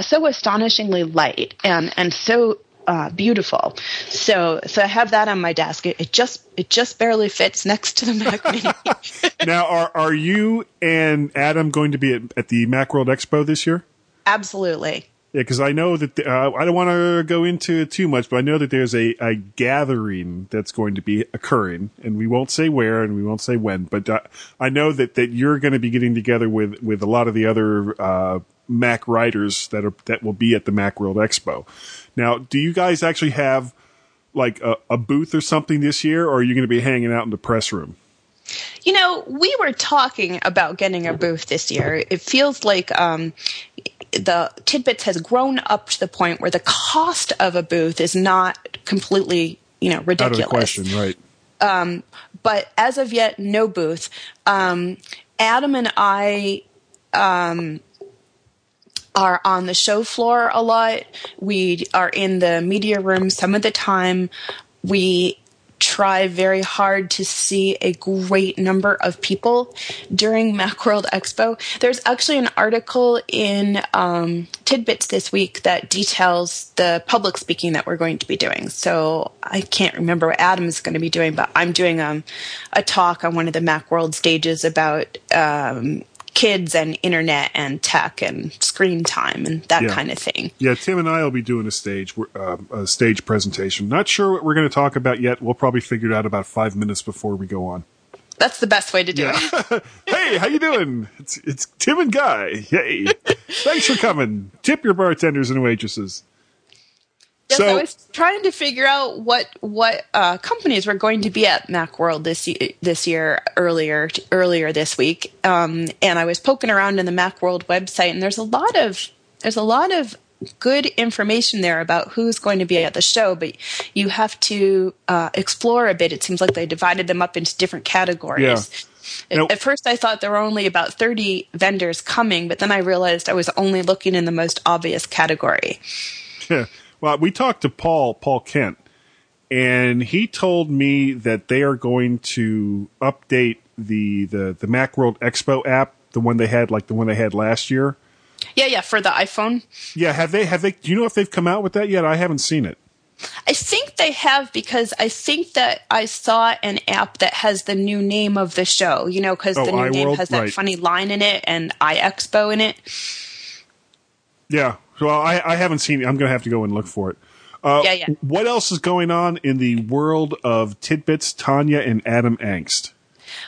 so astonishingly light and and so uh, beautiful. So so I have that on my desk. It, it, just it just barely fits next to the Mac Mini. now, are are you and Adam going to be at, at the MacWorld Expo this year? Absolutely. Yeah, because I know that the, uh, I don't want to go into it too much, but I know that there's a, a gathering that's going to be occurring, and we won't say where and we won't say when, but uh, I know that, that you're going to be getting together with, with a lot of the other uh, Mac writers that are that will be at the MacWorld Expo. Now, do you guys actually have like a, a booth or something this year, or are you going to be hanging out in the press room? You know, we were talking about getting a booth this year. It feels like um, the tidbits has grown up to the point where the cost of a booth is not completely you know ridiculous. Out of the question, right? Um, but as of yet, no booth. Um, Adam and I um, are on the show floor a lot. We are in the media room some of the time. We try very hard to see a great number of people during Macworld Expo. There's actually an article in um, Tidbits this week that details the public speaking that we're going to be doing. So I can't remember what Adam is going to be doing, but I'm doing um, a talk on one of the Macworld stages about um, kids and internet and tech and screen time and that yeah. kind of thing. Yeah, Tim and I will be doing a stage uh, a stage presentation. Not sure what we're going to talk about yet. We'll probably figure it out about five minutes before we go on. That's the best way to do yeah. it. hey, how you doing? It's it's Tim and Guy. Hey, thanks for coming. Tip your bartenders and waitresses. Yes, so, I was trying to figure out what what uh, companies were going to be at MacWorld this year, this year earlier earlier this week, um, and I was poking around in the MacWorld website, and there's a lot of there's a lot of good information there about who's going to be at the show, but you have to uh, explore a bit. It seems like they divided them up into different categories. Yeah. At, at first, I thought there were only about 30 vendors coming, but then I realized I was only looking in the most obvious category. Yeah. Well, we talked to Paul, Paul Kent, and he told me that they are going to update the the the MacWorld Expo app, the one they had, like the one they had last year. Yeah, yeah, for the iPhone. Yeah, have they have they? Do you know if they've come out with that yet? I haven't seen it. I think they have because I think that I saw an app that has the new name of the show. You know, because oh, the new iWorld? name has that right. funny line in it and iExpo in it. Yeah, well, I, I haven't seen it. I'm going to have to go and look for it. Uh, yeah, yeah. What else is going on in the world of tidbits, Tonya and Adam Engst?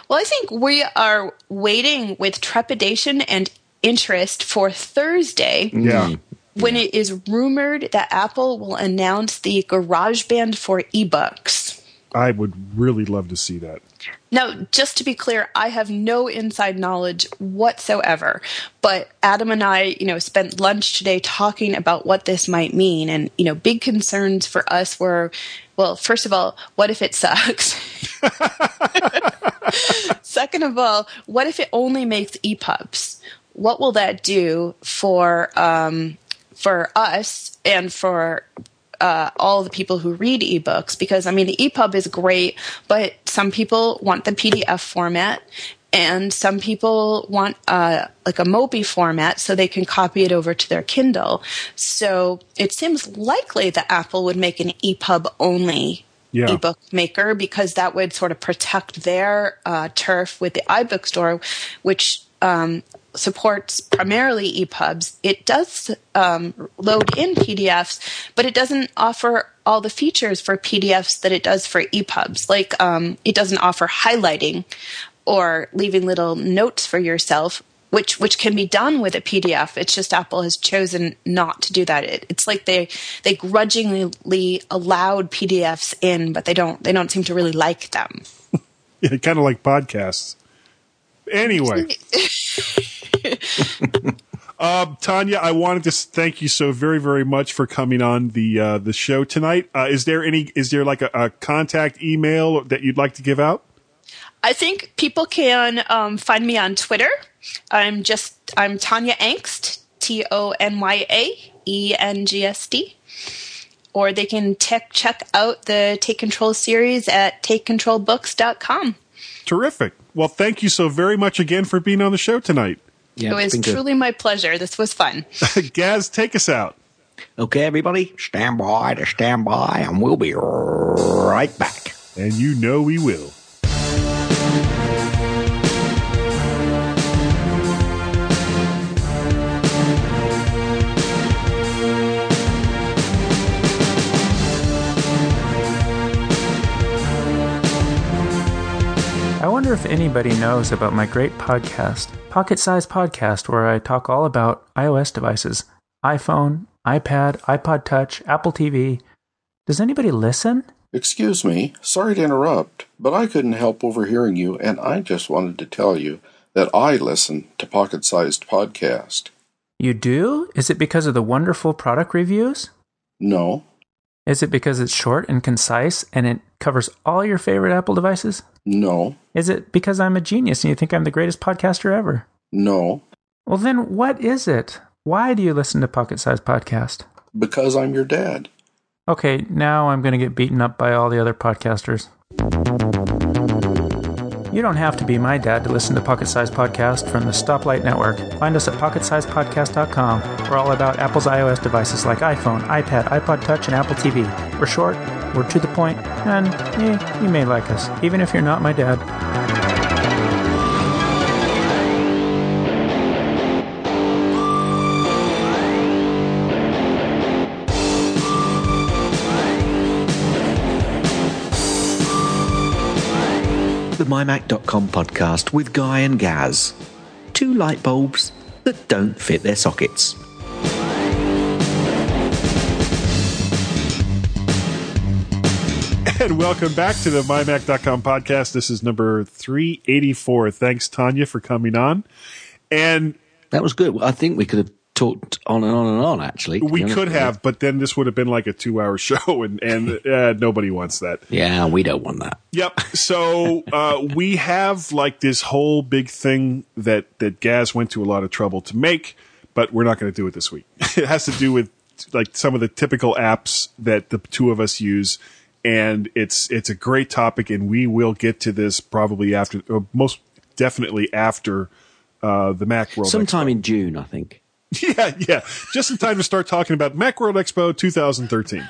Well, I think we are waiting with trepidation and interest for Thursday. Yeah. When it is rumored that Apple will announce the GarageBand for ebooks. I would really love to see that. Now, just to be clear, I have no inside knowledge whatsoever. But Adam and I, you know, spent lunch today talking about what this might mean. And, you know, big concerns for us were, well, first of all, what if it sucks? Second of all, what if it only makes EPUBs? What will that do for um, for us and for uh, all the people who read ebooks because I mean the EPUB is great, but some people want the PDF format, and some people want uh, like a Mobi format so they can copy it over to their Kindle. So it seems likely that Apple would make an EPUB only yeah. ebook maker because that would sort of protect their uh, turf with the iBook store, which um, supports primarily EPUBs. It does um, load in PDFs, but it doesn't offer all the features for PDFs that it does for EPUBs. Like um, it doesn't offer highlighting or leaving little notes for yourself, which which can be done with a PDF. It's just Apple has chosen not to do that. It, it's like they they grudgingly allowed PDFs in, but they don't they don't seem to really like them. Yeah, kind of like podcasts. Anyway. uh, Tonya, I wanted to thank you so very, very much for coming on the uh, the show tonight. Uh, is there any? Is there like a, a, contact email that you'd like to give out? I think people can um, find me on Twitter. I'm just I'm Tonya Engst, T O N Y A E N G S D. Or they can tech, check out the Take Control series at takecontrolbooks.com. Terrific. Well, thank you so very much again for being on the show tonight. Yeah, it was truly my pleasure. This was fun. Gaz, take us out. Okay, everybody, stand by to stand by, and we'll be right back. And you know we will. I wonder if anybody knows about my great podcast, Pocket Size Podcast, where I talk all about iOS devices iPhone, iPad, iPod Touch, Apple TV. Does anybody listen? Excuse me, sorry to interrupt, but I couldn't help overhearing you, and I just wanted to tell you that I listen to Pocket Sized Podcast. You do? Is it because of the wonderful product reviews? No. Is it because it's short and concise and it covers all your favorite Apple devices? No. Is it because I'm a genius and you think I'm the greatest podcaster ever? No. Well, then what is it? Why do you listen to Pocket Size Podcast? Because I'm your dad. Okay, now I'm going to get beaten up by all the other podcasters. You don't have to be my dad to listen to Pocket Size Podcast from the Stoplight Network. Find us at pocketsizepodcast.com. We're all about Apple's iOS devices like iPhone, iPad, iPod Touch, and Apple TV. We're short, we're to the point, and eh, you may like us, even if you're not my dad. The MyMac.com podcast with Guy and Gaz. Two light bulbs that don't fit their sockets. And welcome back to the MyMac.com podcast. This is number 384. Thanks, Tonya, for coming on. And that was good. I think we could have talked on and on and on, actually. We could have, but then this would have been like a two hour show, and, and uh, nobody wants that. Yeah, we don't want that. Yep. So uh, we have like this whole big thing that, that Gaz went to a lot of trouble to make, but we're not going to do it this week. it has to do with like some of the typical apps that the two of us use and it's it's a great topic, and we will get to this probably after, most definitely after uh, the Mac World. Sometime in June, I think. Yeah, yeah, just in time to start talking about Macworld Expo 2013.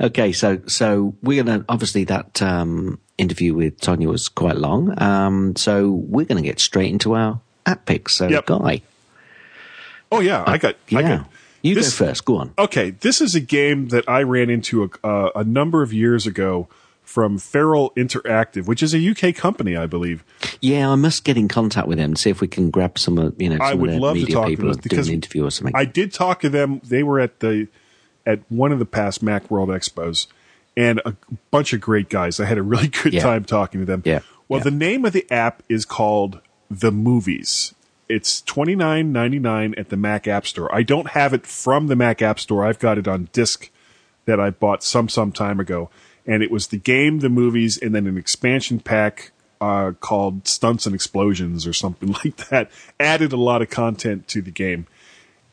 okay, so so we're gonna obviously that um, interview with Tonya was quite long, um, so we're gonna get straight into our app picks. So, yep. Guy. Oh yeah, I got yeah. I got you this, go first. Go on. Okay, this is a game that I ran into a, uh, a number of years ago from Feral Interactive, which is a UK company, I believe. Yeah, I must get in contact with them and see if we can grab some of you know. Some I would of their love media to talk people to them because an interview or something. I did talk to them. They were at the at one of the past Mac World Expos, and a bunch of great guys. I had a really good yeah. time talking to them. Yeah. Well, yeah. the name of the app is called The Movies. It's twenty nine ninety nine at the Mac App Store. I don't have it from the Mac App Store. I've got it on disc that I bought some some time ago, and it was the game, the movies, and then an expansion pack uh, called Stunts and Explosions or something like that. Added a lot of content to the game,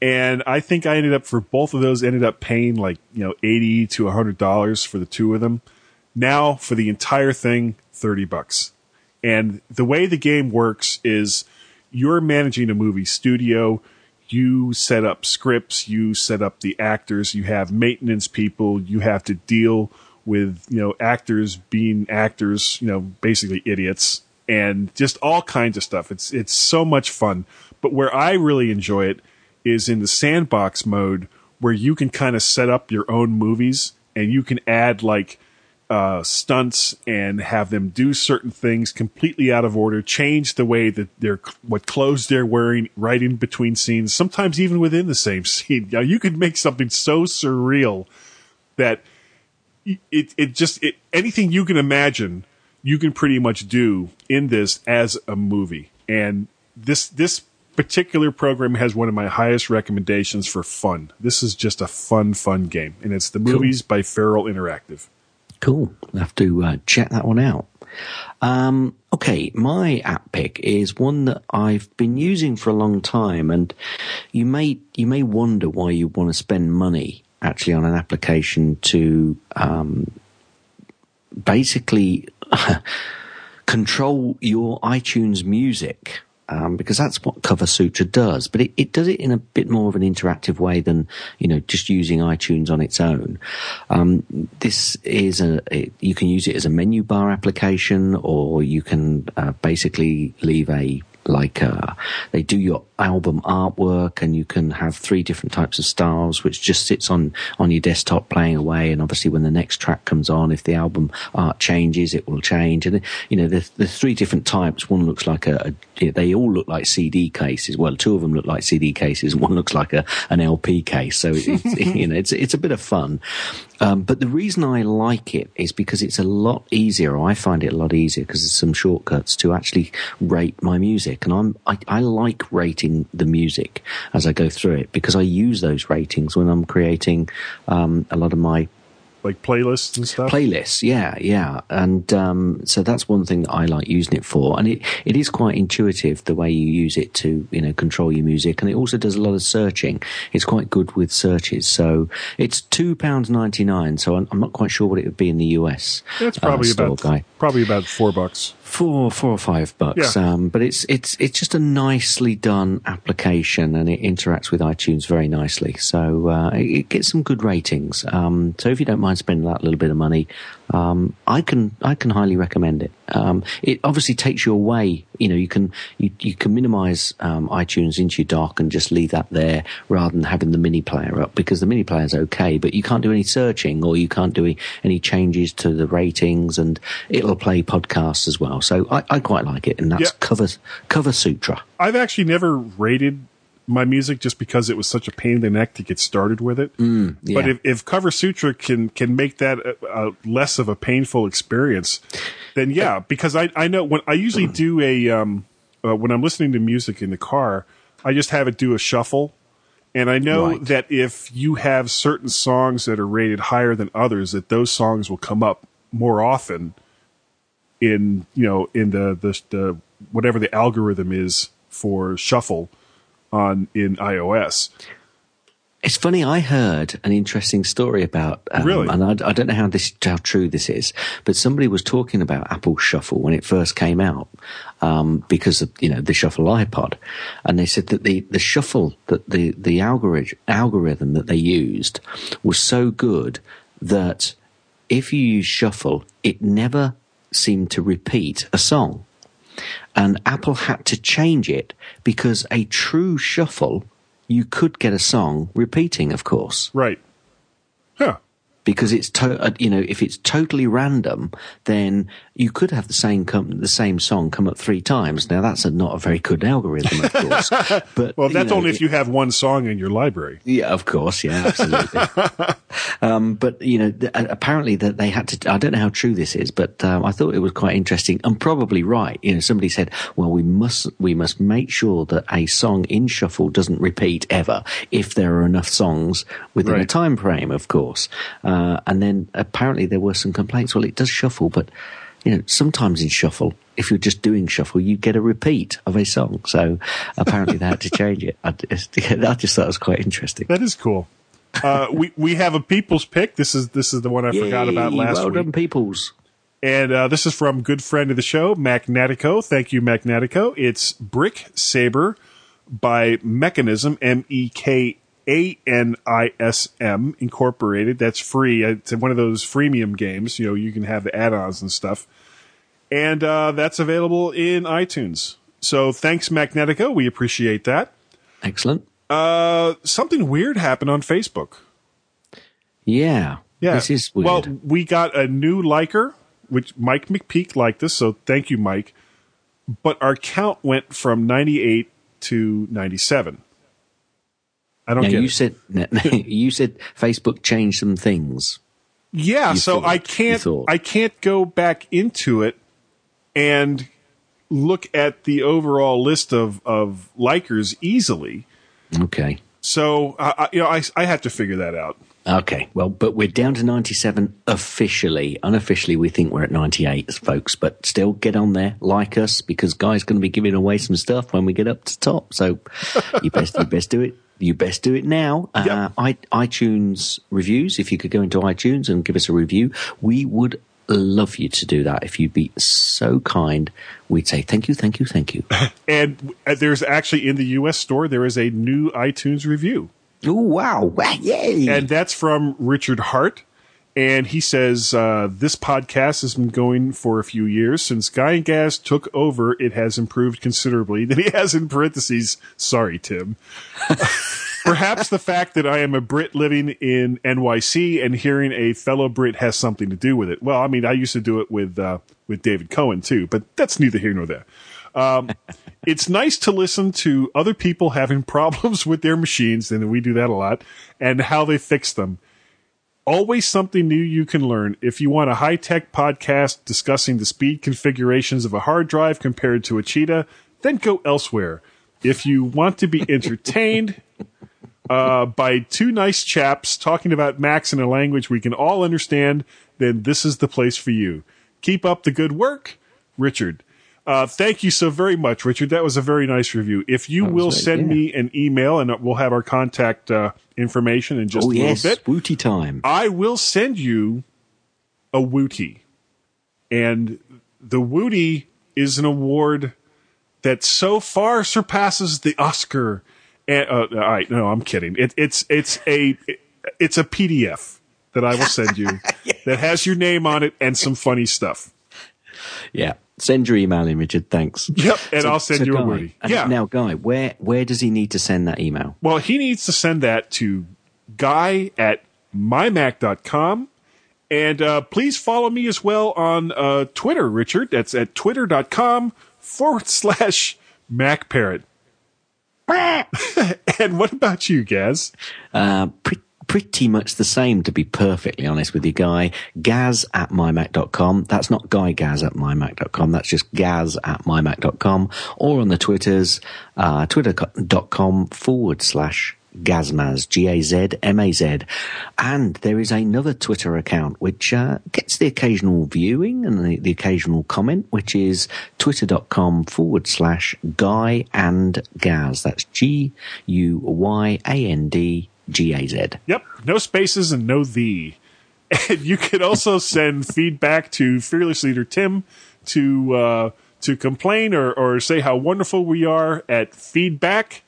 and I think I ended up for both of those ended up paying like you know eighty to hundred dollars for the two of them. Now for the entire thing, thirty bucks. And the way the game works is you're managing a movie studio. You set up scripts, you set up the actors, you have maintenance people, you have to deal with, you know, actors being actors, you know, basically idiots. and just all kinds of stuff. It's it's so much fun. But where I really enjoy it is in the sandbox mode where you can kind of set up your own movies and you can add like uh, stunts and have them do certain things completely out of order, change the way that they're what clothes they're wearing right in between scenes, sometimes even within the same scene. Now you could make something so surreal that it it just it, anything you can imagine you can pretty much do in this as a movie. And this this particular program has one of my highest recommendations for fun. This is just a fun, fun game, and it's the movies cool. by Feral Interactive. Cool. I'll have to uh, check that one out. Um, okay, my app pick is one that I've been using for a long time, and you may you may wonder why you want to spend money actually on an application to um, basically control your iTunes music um, because that's what Cover Sutra does. But it, it, does it in a bit more of an interactive way than you know just using iTunes on its own. Um, this is a it, you can use it as a menu bar application, or you can uh, basically leave a like uh, they do your album artwork and you can have three different types of styles which just sits on on your desktop playing away. And obviously when the next track comes on if the album art changes it will change. And you know there's, the three different types. One looks like a, a they all look like CD cases. Well two of them look like CD cases. One looks like a an LP case. So it's, you know it's it's a bit of fun um, but the reason I like it is because it's a lot easier. I find it a lot easier because there's some shortcuts to actually rate my music, and I'm I, I, like rating the music as I go through it because I use those ratings when I'm creating um, a lot of my like playlists and stuff. Playlists, yeah, yeah, and um, so that's one thing that I like using it for, and it, it is quite intuitive the way you use it to you know control your music, and it also does a lot of searching. It's quite good with searches, so it's two pounds ninety nine. So I'm, I'm, not quite sure what it would be in the US. That's probably uh, about guy. Probably about four bucks four four or five bucks. Yeah. Um, but it's it's it's just a nicely done application, and it interacts with iTunes very nicely. So uh, it, it, gets some good ratings. Um, so if you don't mind spending that little bit of money, um, I can I can highly recommend it. Um, it obviously takes you away. You know, you can you, you can minimize um, iTunes into your dock and just leave that there rather than having the mini player up because the mini player is okay, but you can't do any searching or you can't do any changes to the ratings, and it'll play podcasts as well. So I, I quite like it, and that's yeah. cover cover sutra. I've actually never rated my music just because it was such a pain in the neck to get started with it. Mm, yeah. But if, if Cover Sutra can can make that a, a less of a painful experience, then yeah, because I I know when I usually do a um uh, when I'm listening to music in the car, I just have it do a shuffle. And I know right. that if you have certain songs that are rated higher than others, that those songs will come up more often in you know in the the, the whatever the algorithm is for shuffle on in iOS. It's funny. I heard an interesting story about, um, really, and I, I, don't know how this how true this is, but somebody was talking about Apple Shuffle when it first came out um, because of you know the Shuffle iPod, and they said that the the shuffle that the the algorithm algorithm that they used was so good that if you use Shuffle, it never seemed to repeat a song and Apple had to change it because a true shuffle, you could get a song repeating, of course. Right. Because it's to, uh, you know if it's totally random, then you could have the same com- the same song come up three times. Now that's a, not a very good algorithm, of course. But well, that's know, only if you have one song in your library. Yeah, of course, yeah, absolutely. um, but you know, th- apparently that they had to. I don't know how true this is, but um, I thought it was quite interesting and probably right. You know, somebody said, "Well, we must we must make sure that a song in shuffle doesn't repeat ever if there are enough songs within right. a time frame, of course." Um, uh, and then apparently there were some complaints. Well, it does shuffle, but you know, sometimes in shuffle, if you're just doing shuffle, you get a repeat of a song. So apparently they had to change it. I just, I just thought it was quite interesting. That is cool. Uh, we we have a people's pick. This is this is the one I Yay, forgot about last well week. Done, people's. And uh, this is from good friend of the show, Magnatico. Thank you, Magnatico. It's Brick Saber by Mekanism, M E K a N I S M Incorporated. That's free. It's one of those freemium games. You know, you can have the add ons and stuff. and uh, that's available in iTunes. So thanks, Magnetica. We appreciate that. Excellent. Uh, something weird happened on Facebook. Yeah. Yeah. This is weird. Well, we got a new liker, which Mike McPeak liked us, so thank you, Mike. But our count went from 98 to 97. I don't now get you it. said you said Facebook changed some things. Yeah, You so thought- I can't. I can't go back into it and look at the overall list of of likers easily. Okay. So I I- you know I I have to figure that out. Okay, well, but we're down to 97 officially. Unofficially, we think we're at 98, folks, but still get on there, like us, because Guy's going to be giving away some stuff when we get up to top. So you best, you best do it. You best do it now. Uh, I, iTunes reviews, if you could go into iTunes and give us a review, we would love you to do that. If you'd be so kind, we'd say thank you, thank you, thank you. And uh, there's actually in the US store there is a new iTunes review. oh, wow. Yay. And that's from Richard Hart. And he says, uh, this podcast has been going for a few years. Since Guy and Gaz took over, it has improved considerably. Then he has in parentheses, sorry, Tim. Perhaps the fact that I am a Brit living in NYC and hearing a fellow Brit has something to do with it. Well, I mean, I used to do it with, uh, with David Cohen too, but that's neither here nor there. Um, it's nice to listen to other people having problems with their machines, and we do that a lot, and how they fix them. Always something new you can learn. If you want a high tech podcast discussing the speed configurations of a hard drive compared to a Cheetah, then go elsewhere. If you want to be entertained uh, by two nice chaps talking about Macs in a language we can all understand, then this is the place for you. Keep up the good work, Richard. Uh, thank you so very much, Richard. That was a very nice review. If you That will send yeah. me an email, and we'll have our contact uh, information in just oh, a yes. little bit, Wooty time. I will send you a Wooty. And the Wooty is an award that so far surpasses the Oscar. And, uh, all right, no, I'm kidding. It, it's it's a it's a PDF that I will send you that has your name on it and some funny stuff. Yeah. Send your email in, Richard. Thanks. Yep, and I'll send you a Woody. Yeah. Now, Guy, where where does he need to send that email? Well, he needs to send that to guy at mymac.com. And uh, please follow me as well on uh, Twitter, Richard. That's at twitter.com forward slash MacParrot. and what about you, Gaz? Uh, pre- pretty much the same, to be perfectly honest with you, Guy. Gaz at mymac.com. That's not Guy Gaz at mymac.com. That's just Gaz at mymac.com. Or on the Twitters, uh, twitter.com forward slash Gazmaz, G-A-Z-M-A-Z. And there is another Twitter account which uh, gets the occasional viewing and the, the occasional comment, which is twitter.com forward slash Guy and Gaz. That's G-U-Y-A-N-D G-A-Z. Yep, no spaces and no the. And you can also send feedback to Fearless Leader Tim to uh, to complain or, or say how wonderful we are at feedback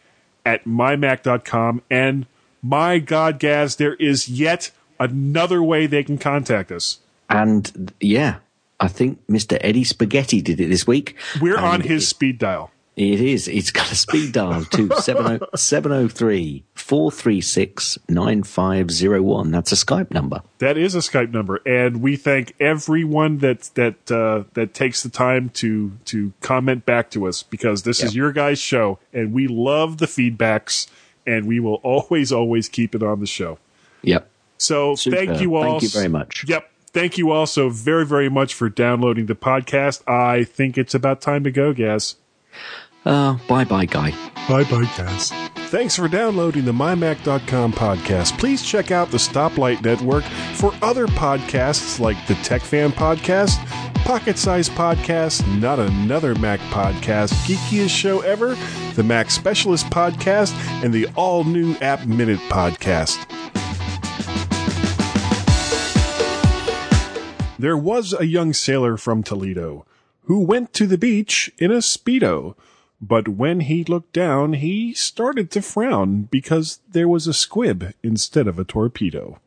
at mymac.com. And my God, Gaz, there is yet another way they can contact us. And yeah, I think Mr. Eddie Spaghetti did it this week. We're on his speed dial. It is. It's got a speed dial to 703 436 9501. That's a Skype number. That is a Skype number, and we thank everyone that that uh, that takes the time to to comment back to us because this is your guys' show, and we love the feedbacks, and we will always always keep it on the show. Yep. So Super. thank you all. Thank you very much. Yep. Thank you all so very very much for downloading the podcast. I think it's about time to go, Gaz. Uh, bye bye, Guy. Bye bye, guys. Thanks for downloading the MyMac.com podcast. Please check out the Stoplight Network for other podcasts like the Tech Fan Podcast, Pocket Size Podcast, Not Another Mac Podcast, Geekiest Show Ever, the Mac Specialist Podcast, and the all new App Minute Podcast. There was a young sailor from Toledo who went to the beach in a Speedo. But when he looked down, he started to frown because there was a squib instead of a torpedo.